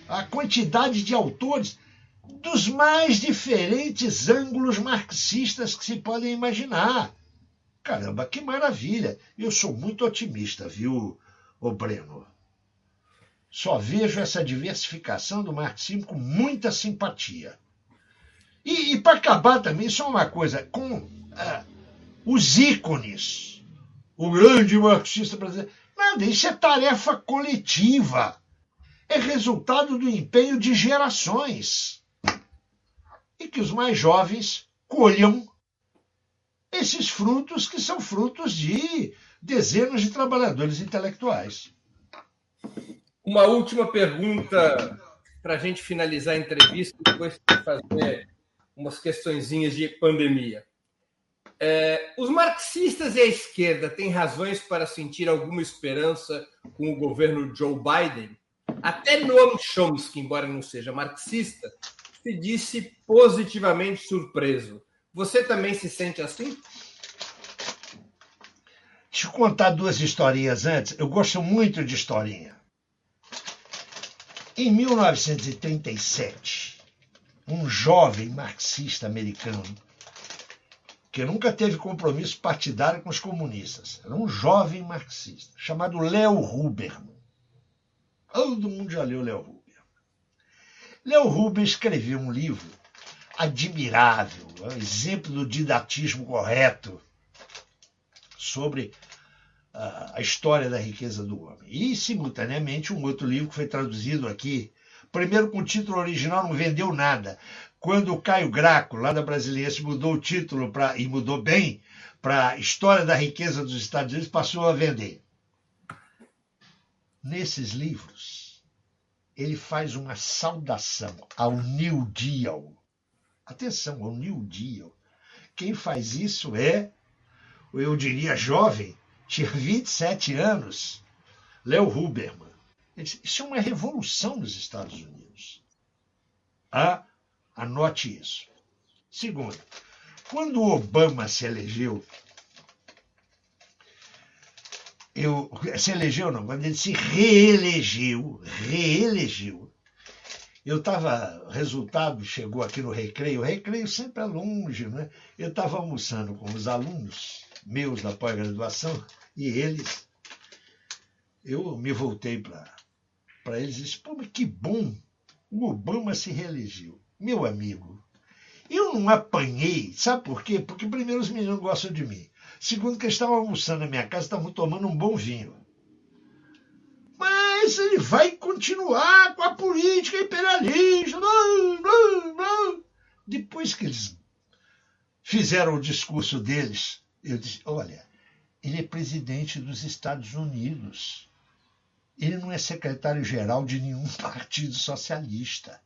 a quantidade de autores dos mais diferentes ângulos marxistas que se podem imaginar. Caramba, que maravilha! Eu sou muito otimista, viu, ô Breno? Só vejo essa diversificação do marxismo com muita simpatia. E, e para acabar também, só uma coisa, com ah, os ícones, o grande marxista brasileiro. Nada, isso é tarefa coletiva. É resultado do empenho de gerações. E que os mais jovens colham esses frutos que são frutos de dezenas de trabalhadores intelectuais. Uma última pergunta para a gente finalizar a entrevista, depois de fazer umas questõezinhas de pandemia. É, os marxistas e a esquerda têm razões para sentir alguma esperança com o governo Joe Biden? Até Noam Chomsky, embora não seja marxista, se disse positivamente surpreso. Você também se sente assim? Deixa eu contar duas historinhas antes. Eu gosto muito de historinha. Em 1937, um jovem marxista americano, que nunca teve compromisso partidário com os comunistas, era um jovem marxista, chamado Léo Huberman. Todo mundo já leu Léo Huberman. Léo Huberman escreveu um livro admirável, um exemplo do didatismo correto sobre a história da riqueza do homem. E, simultaneamente, um outro livro que foi traduzido aqui, primeiro com o título original não vendeu nada. Quando o Caio Graco, lá da Brasileira, mudou o título pra, e mudou bem para História da Riqueza dos Estados Unidos, passou a vender. Nesses livros, ele faz uma saudação ao New Deal, Atenção, o New Deal. Quem faz isso é, eu diria, jovem, tinha 27 anos, Léo Huberman. Isso é uma revolução nos Estados Unidos. Ah, anote isso. Segundo, quando o Obama se elegeu, eu, se elegeu não, quando ele se reelegeu, reelegeu, eu estava, resultado chegou aqui no recreio, o recreio sempre é longe, né? Eu estava almoçando com os alunos meus da pós-graduação e eles, eu me voltei para eles e disse, pô, que bom, o Obama se reelegeu. Meu amigo, eu não apanhei, sabe por quê? Porque primeiro os meninos gostam de mim. Segundo que eles estavam almoçando na minha casa, estavam tomando um bom vinho mas ele vai continuar com a política imperialista. Depois que eles fizeram o discurso deles, eu disse: olha, ele é presidente dos Estados Unidos. Ele não é secretário-geral de nenhum *laughs* partido socialista.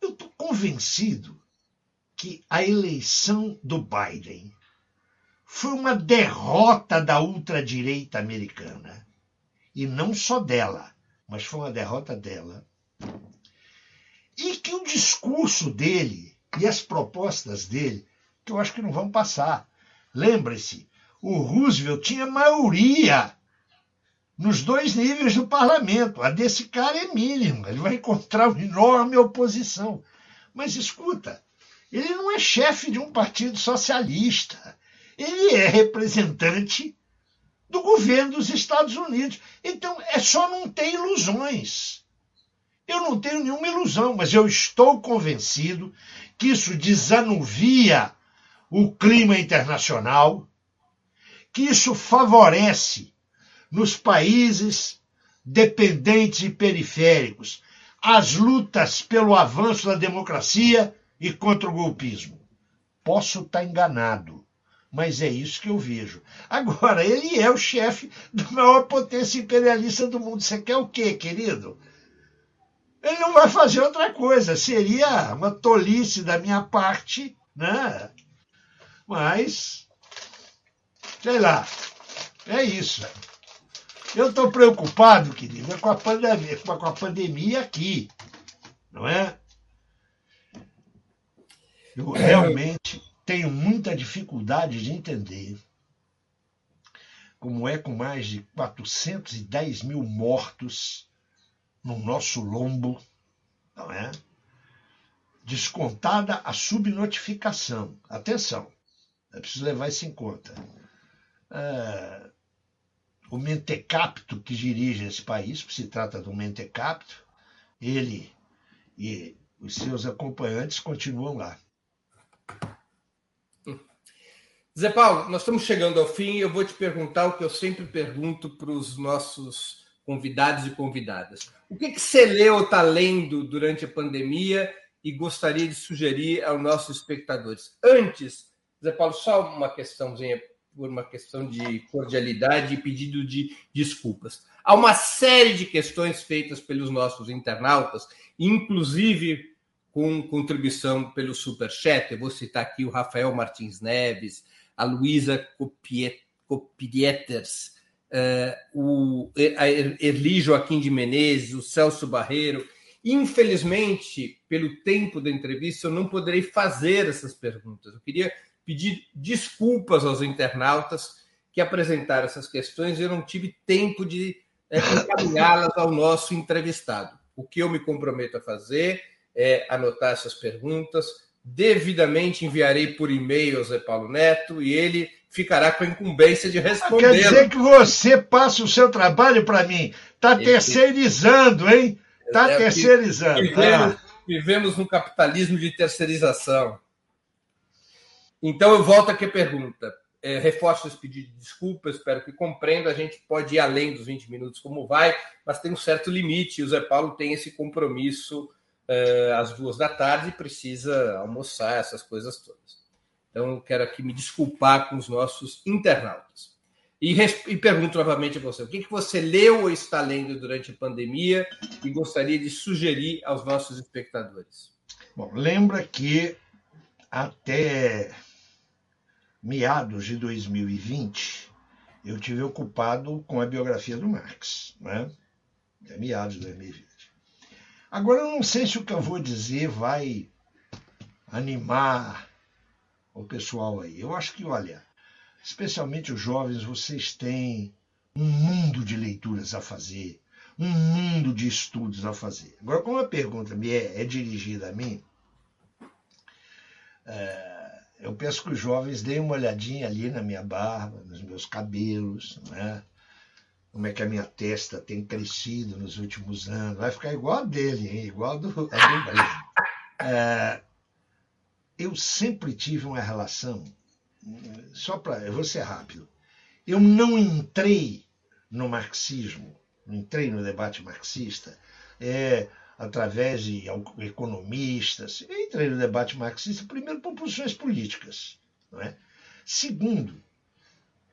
Eu estou convencido que a eleição do Biden foi uma derrota da ultradireita americana e não só dela, mas foi uma derrota dela. E que o discurso dele e as propostas dele, que eu acho que não vão passar. Lembre-se, o Roosevelt tinha maioria nos dois níveis do parlamento. A desse cara é mínima, ele vai encontrar uma enorme oposição. Mas escuta, ele não é chefe de um partido socialista. Ele é representante do governo dos Estados Unidos. Então, é só não ter ilusões. Eu não tenho nenhuma ilusão, mas eu estou convencido que isso desanuvia o clima internacional, que isso favorece nos países dependentes e periféricos as lutas pelo avanço da democracia e contra o golpismo. Posso estar enganado, mas é isso que eu vejo. Agora, ele é o chefe da maior potência imperialista do mundo. Você quer o quê, querido? Ele não vai fazer outra coisa. Seria uma tolice da minha parte, né? Mas, sei lá, é isso. Eu estou preocupado, querido, com a pandemia, com a pandemia aqui, não é? Eu realmente tenho muita dificuldade de entender como é com mais de 410 mil mortos no nosso lombo, não é? Descontada a subnotificação. Atenção, é preciso levar isso em conta. É, o mentecapto que dirige esse país, se trata do mentecapto, ele e os seus acompanhantes continuam lá. Zé Paulo, nós estamos chegando ao fim e eu vou te perguntar o que eu sempre pergunto para os nossos convidados e convidadas. O que, que você leu ou está lendo durante a pandemia e gostaria de sugerir aos nossos espectadores? Antes, Zé Paulo, só uma questãozinha, por uma questão de cordialidade e pedido de desculpas. Há uma série de questões feitas pelos nossos internautas, inclusive com contribuição pelo Superchat. Eu vou citar aqui o Rafael Martins Neves, a Luísa Copieters, uh, o a Erli Joaquim de Menezes, o Celso Barreiro. Infelizmente, pelo tempo da entrevista, eu não poderei fazer essas perguntas. Eu queria pedir desculpas aos internautas que apresentaram essas questões e eu não tive tempo de é, encaminhá-las ao nosso entrevistado. O que eu me comprometo a fazer é anotar essas perguntas, devidamente enviarei por e-mail ao Zé Paulo Neto e ele ficará com a incumbência de responder. Quer dizer que você passa o seu trabalho para mim. Está terceirizando, hein? Está é, terceirizando. Vivemos, ah. vivemos no capitalismo de terceirização. Então eu volto aqui a pergunta. É, reforço esse pedido de desculpa, espero que compreenda. A gente pode ir além dos 20 minutos como vai, mas tem um certo limite. E o Zé Paulo tem esse compromisso uh, às duas da tarde precisa almoçar, essas coisas todas. Então, eu quero aqui me desculpar com os nossos internautas. E, e pergunto novamente a você: o que, que você leu ou está lendo durante a pandemia e gostaria de sugerir aos nossos espectadores? Bom, lembra que até meados de 2020 eu tive ocupado com a biografia do Marx, né? Até meados de 2020. Agora, eu não sei se o que eu vou dizer vai animar o pessoal aí. Eu acho que, olha, especialmente os jovens, vocês têm um mundo de leituras a fazer, um mundo de estudos a fazer. Agora, como a pergunta me é, é dirigida a mim, é, eu peço que os jovens deem uma olhadinha ali na minha barba, nos meus cabelos, né? como é que a minha testa tem crescido nos últimos anos. Vai ficar igual a dele, hein? igual a do, a *laughs* é, eu sempre tive uma relação, só para. Eu vou ser rápido. Eu não entrei no marxismo, não entrei no debate marxista, é, através de economistas. Entrei no debate marxista, primeiro, por posições políticas. Não é? Segundo,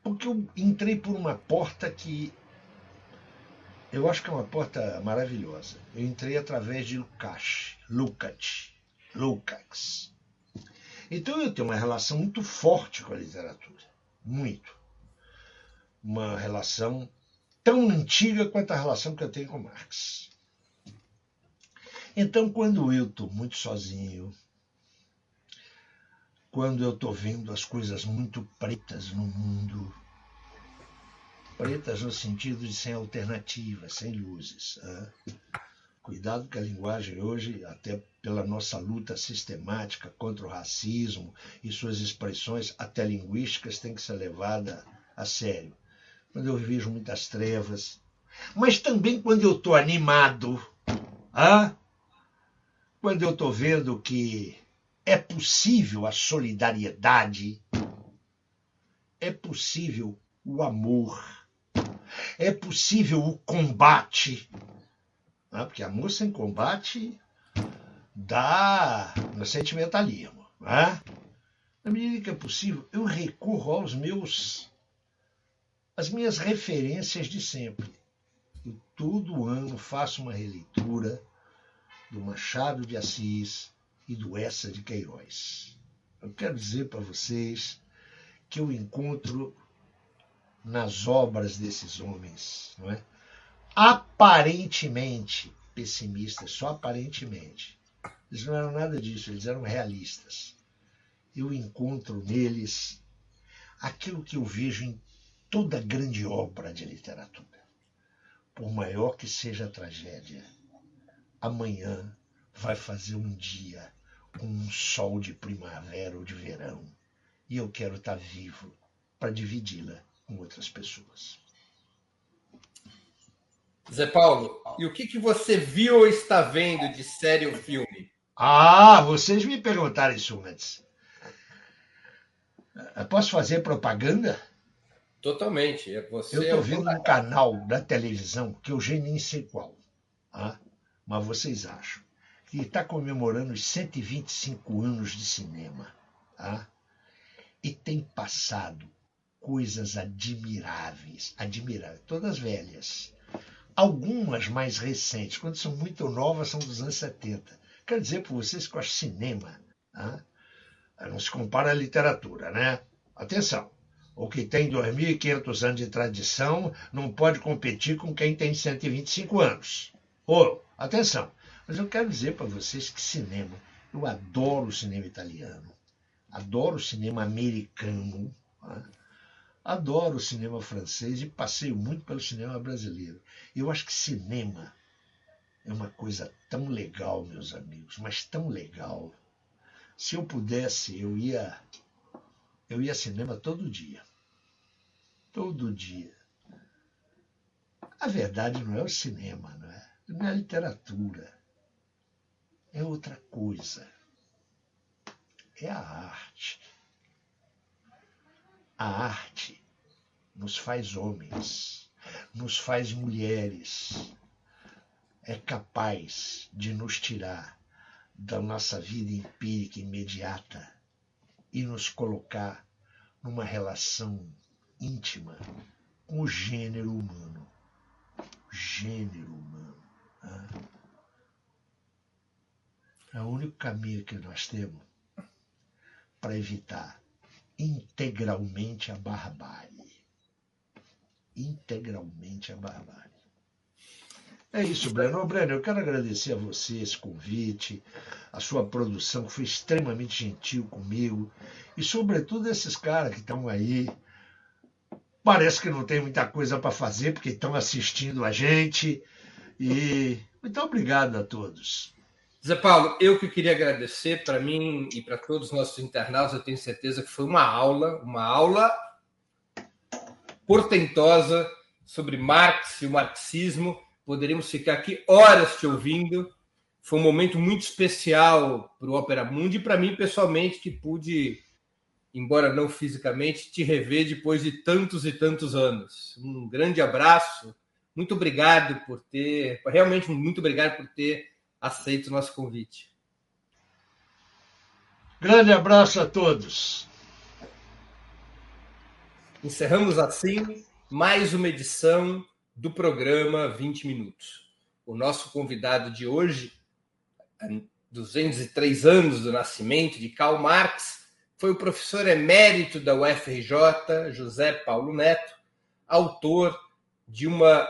porque eu entrei por uma porta que eu acho que é uma porta maravilhosa. Eu entrei através de Lukács, Lukács, Lukács. Então eu tenho uma relação muito forte com a literatura, muito. Uma relação tão antiga quanto a relação que eu tenho com Marx. Então, quando eu estou muito sozinho, quando eu estou vendo as coisas muito pretas no mundo, pretas no sentido de sem alternativas, sem luzes. Né? Cuidado que a linguagem hoje, até pela nossa luta sistemática contra o racismo e suas expressões até linguísticas, tem que ser levada a sério. Quando eu vejo muitas trevas, mas também quando eu estou animado, ah? Quando eu estou vendo que é possível a solidariedade, é possível o amor, é possível o combate. Né? Porque a moça em combate dá no sentimentalismo. Né? na medida que é possível, eu recorro aos meus as minhas referências de sempre. Eu todo ano faço uma releitura do Machado de Assis e do Essa de Queiroz. Eu quero dizer para vocês que eu encontro nas obras desses homens, não é? aparentemente pessimistas, só aparentemente. Eles não eram nada disso, eles eram realistas. Eu encontro neles aquilo que eu vejo em toda grande obra de literatura. Por maior que seja a tragédia, amanhã vai fazer um dia com um sol de primavera ou de verão, e eu quero estar vivo para dividi-la com outras pessoas. Zé Paulo, e o que, que você viu ou está vendo de série ou filme? Ah, vocês me perguntaram isso antes. Posso fazer propaganda? Totalmente. É você eu estou vendo um canal da televisão que eu já nem sei qual. Ah, mas vocês acham que está comemorando os 125 anos de cinema. Ah, e tem passado coisas admiráveis, admiráveis, todas velhas. Algumas mais recentes, quando são muito novas, são dos anos 70. Quero dizer para vocês que eu acho cinema. Ah, não se compara à literatura, né? Atenção, o que tem 2.500 anos de tradição não pode competir com quem tem 125 anos. Oh, atenção, mas eu quero dizer para vocês que cinema, eu adoro o cinema italiano, adoro o cinema americano, né? adoro o cinema francês e passeio muito pelo cinema brasileiro. Eu acho que cinema é uma coisa tão legal, meus amigos, mas tão legal. Se eu pudesse, eu ia eu ia cinema todo dia. Todo dia. A verdade não é o cinema, não é? Não é a literatura. É outra coisa. É a arte. A arte nos faz homens, nos faz mulheres. É capaz de nos tirar da nossa vida empírica imediata e nos colocar numa relação íntima com o gênero humano. Gênero humano. É o único caminho que nós temos para evitar integralmente a barbárie. Integralmente a barbárie. É isso, Breno. Breno, eu quero agradecer a você esse convite, a sua produção, que foi extremamente gentil comigo, e sobretudo esses caras que estão aí. Parece que não tem muita coisa para fazer, porque estão assistindo a gente. E muito obrigado a todos. Zé Paulo, eu que queria agradecer para mim e para todos os nossos internautas, eu tenho certeza que foi uma aula, uma aula portentosa sobre Marx e o marxismo Poderíamos ficar aqui horas te ouvindo. Foi um momento muito especial para o Opera Mundi e para mim, pessoalmente, que pude, embora não fisicamente, te rever depois de tantos e tantos anos. Um grande abraço. Muito obrigado por ter, realmente muito obrigado por ter aceito o nosso convite. Grande abraço a todos. Encerramos assim mais uma edição do programa 20 Minutos. O nosso convidado de hoje, 203 anos do nascimento de Karl Marx, foi o professor emérito da UFRJ, José Paulo Neto, autor de uma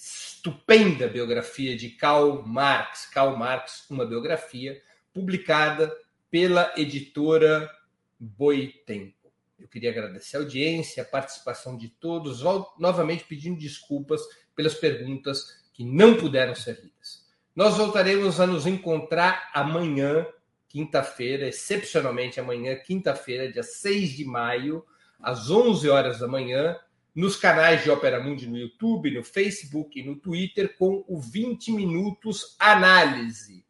estupenda biografia de Karl Marx, Karl Marx, uma biografia, publicada pela editora Boitempo. Eu queria agradecer a audiência, a participação de todos, novamente pedindo desculpas pelas perguntas que não puderam ser lidas. Nós voltaremos a nos encontrar amanhã, quinta-feira, excepcionalmente amanhã, quinta-feira, dia 6 de maio, às 11 horas da manhã, nos canais de Opera Mundi no YouTube, no Facebook e no Twitter, com o 20 Minutos Análise.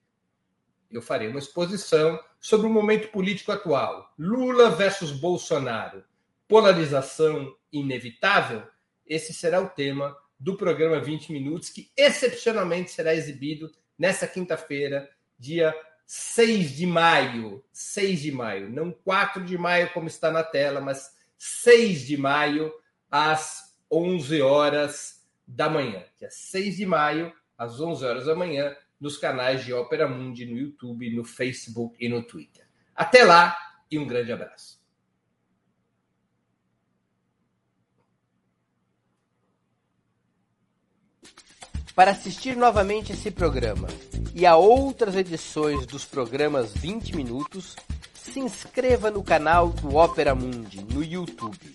Eu farei uma exposição sobre o momento político atual. Lula versus Bolsonaro. Polarização inevitável? Esse será o tema do programa 20 Minutos, que excepcionalmente será exibido nesta quinta-feira, dia 6 de maio, 6 de maio, não 4 de maio como está na tela, mas 6 de maio às 11 horas da manhã. Dia 6 de maio às 11 horas da manhã nos canais de Ópera Mundi no YouTube, no Facebook e no Twitter. Até lá e um grande abraço. Para assistir novamente esse programa e a outras edições dos programas 20 Minutos, se inscreva no canal do Ópera Mundi no YouTube.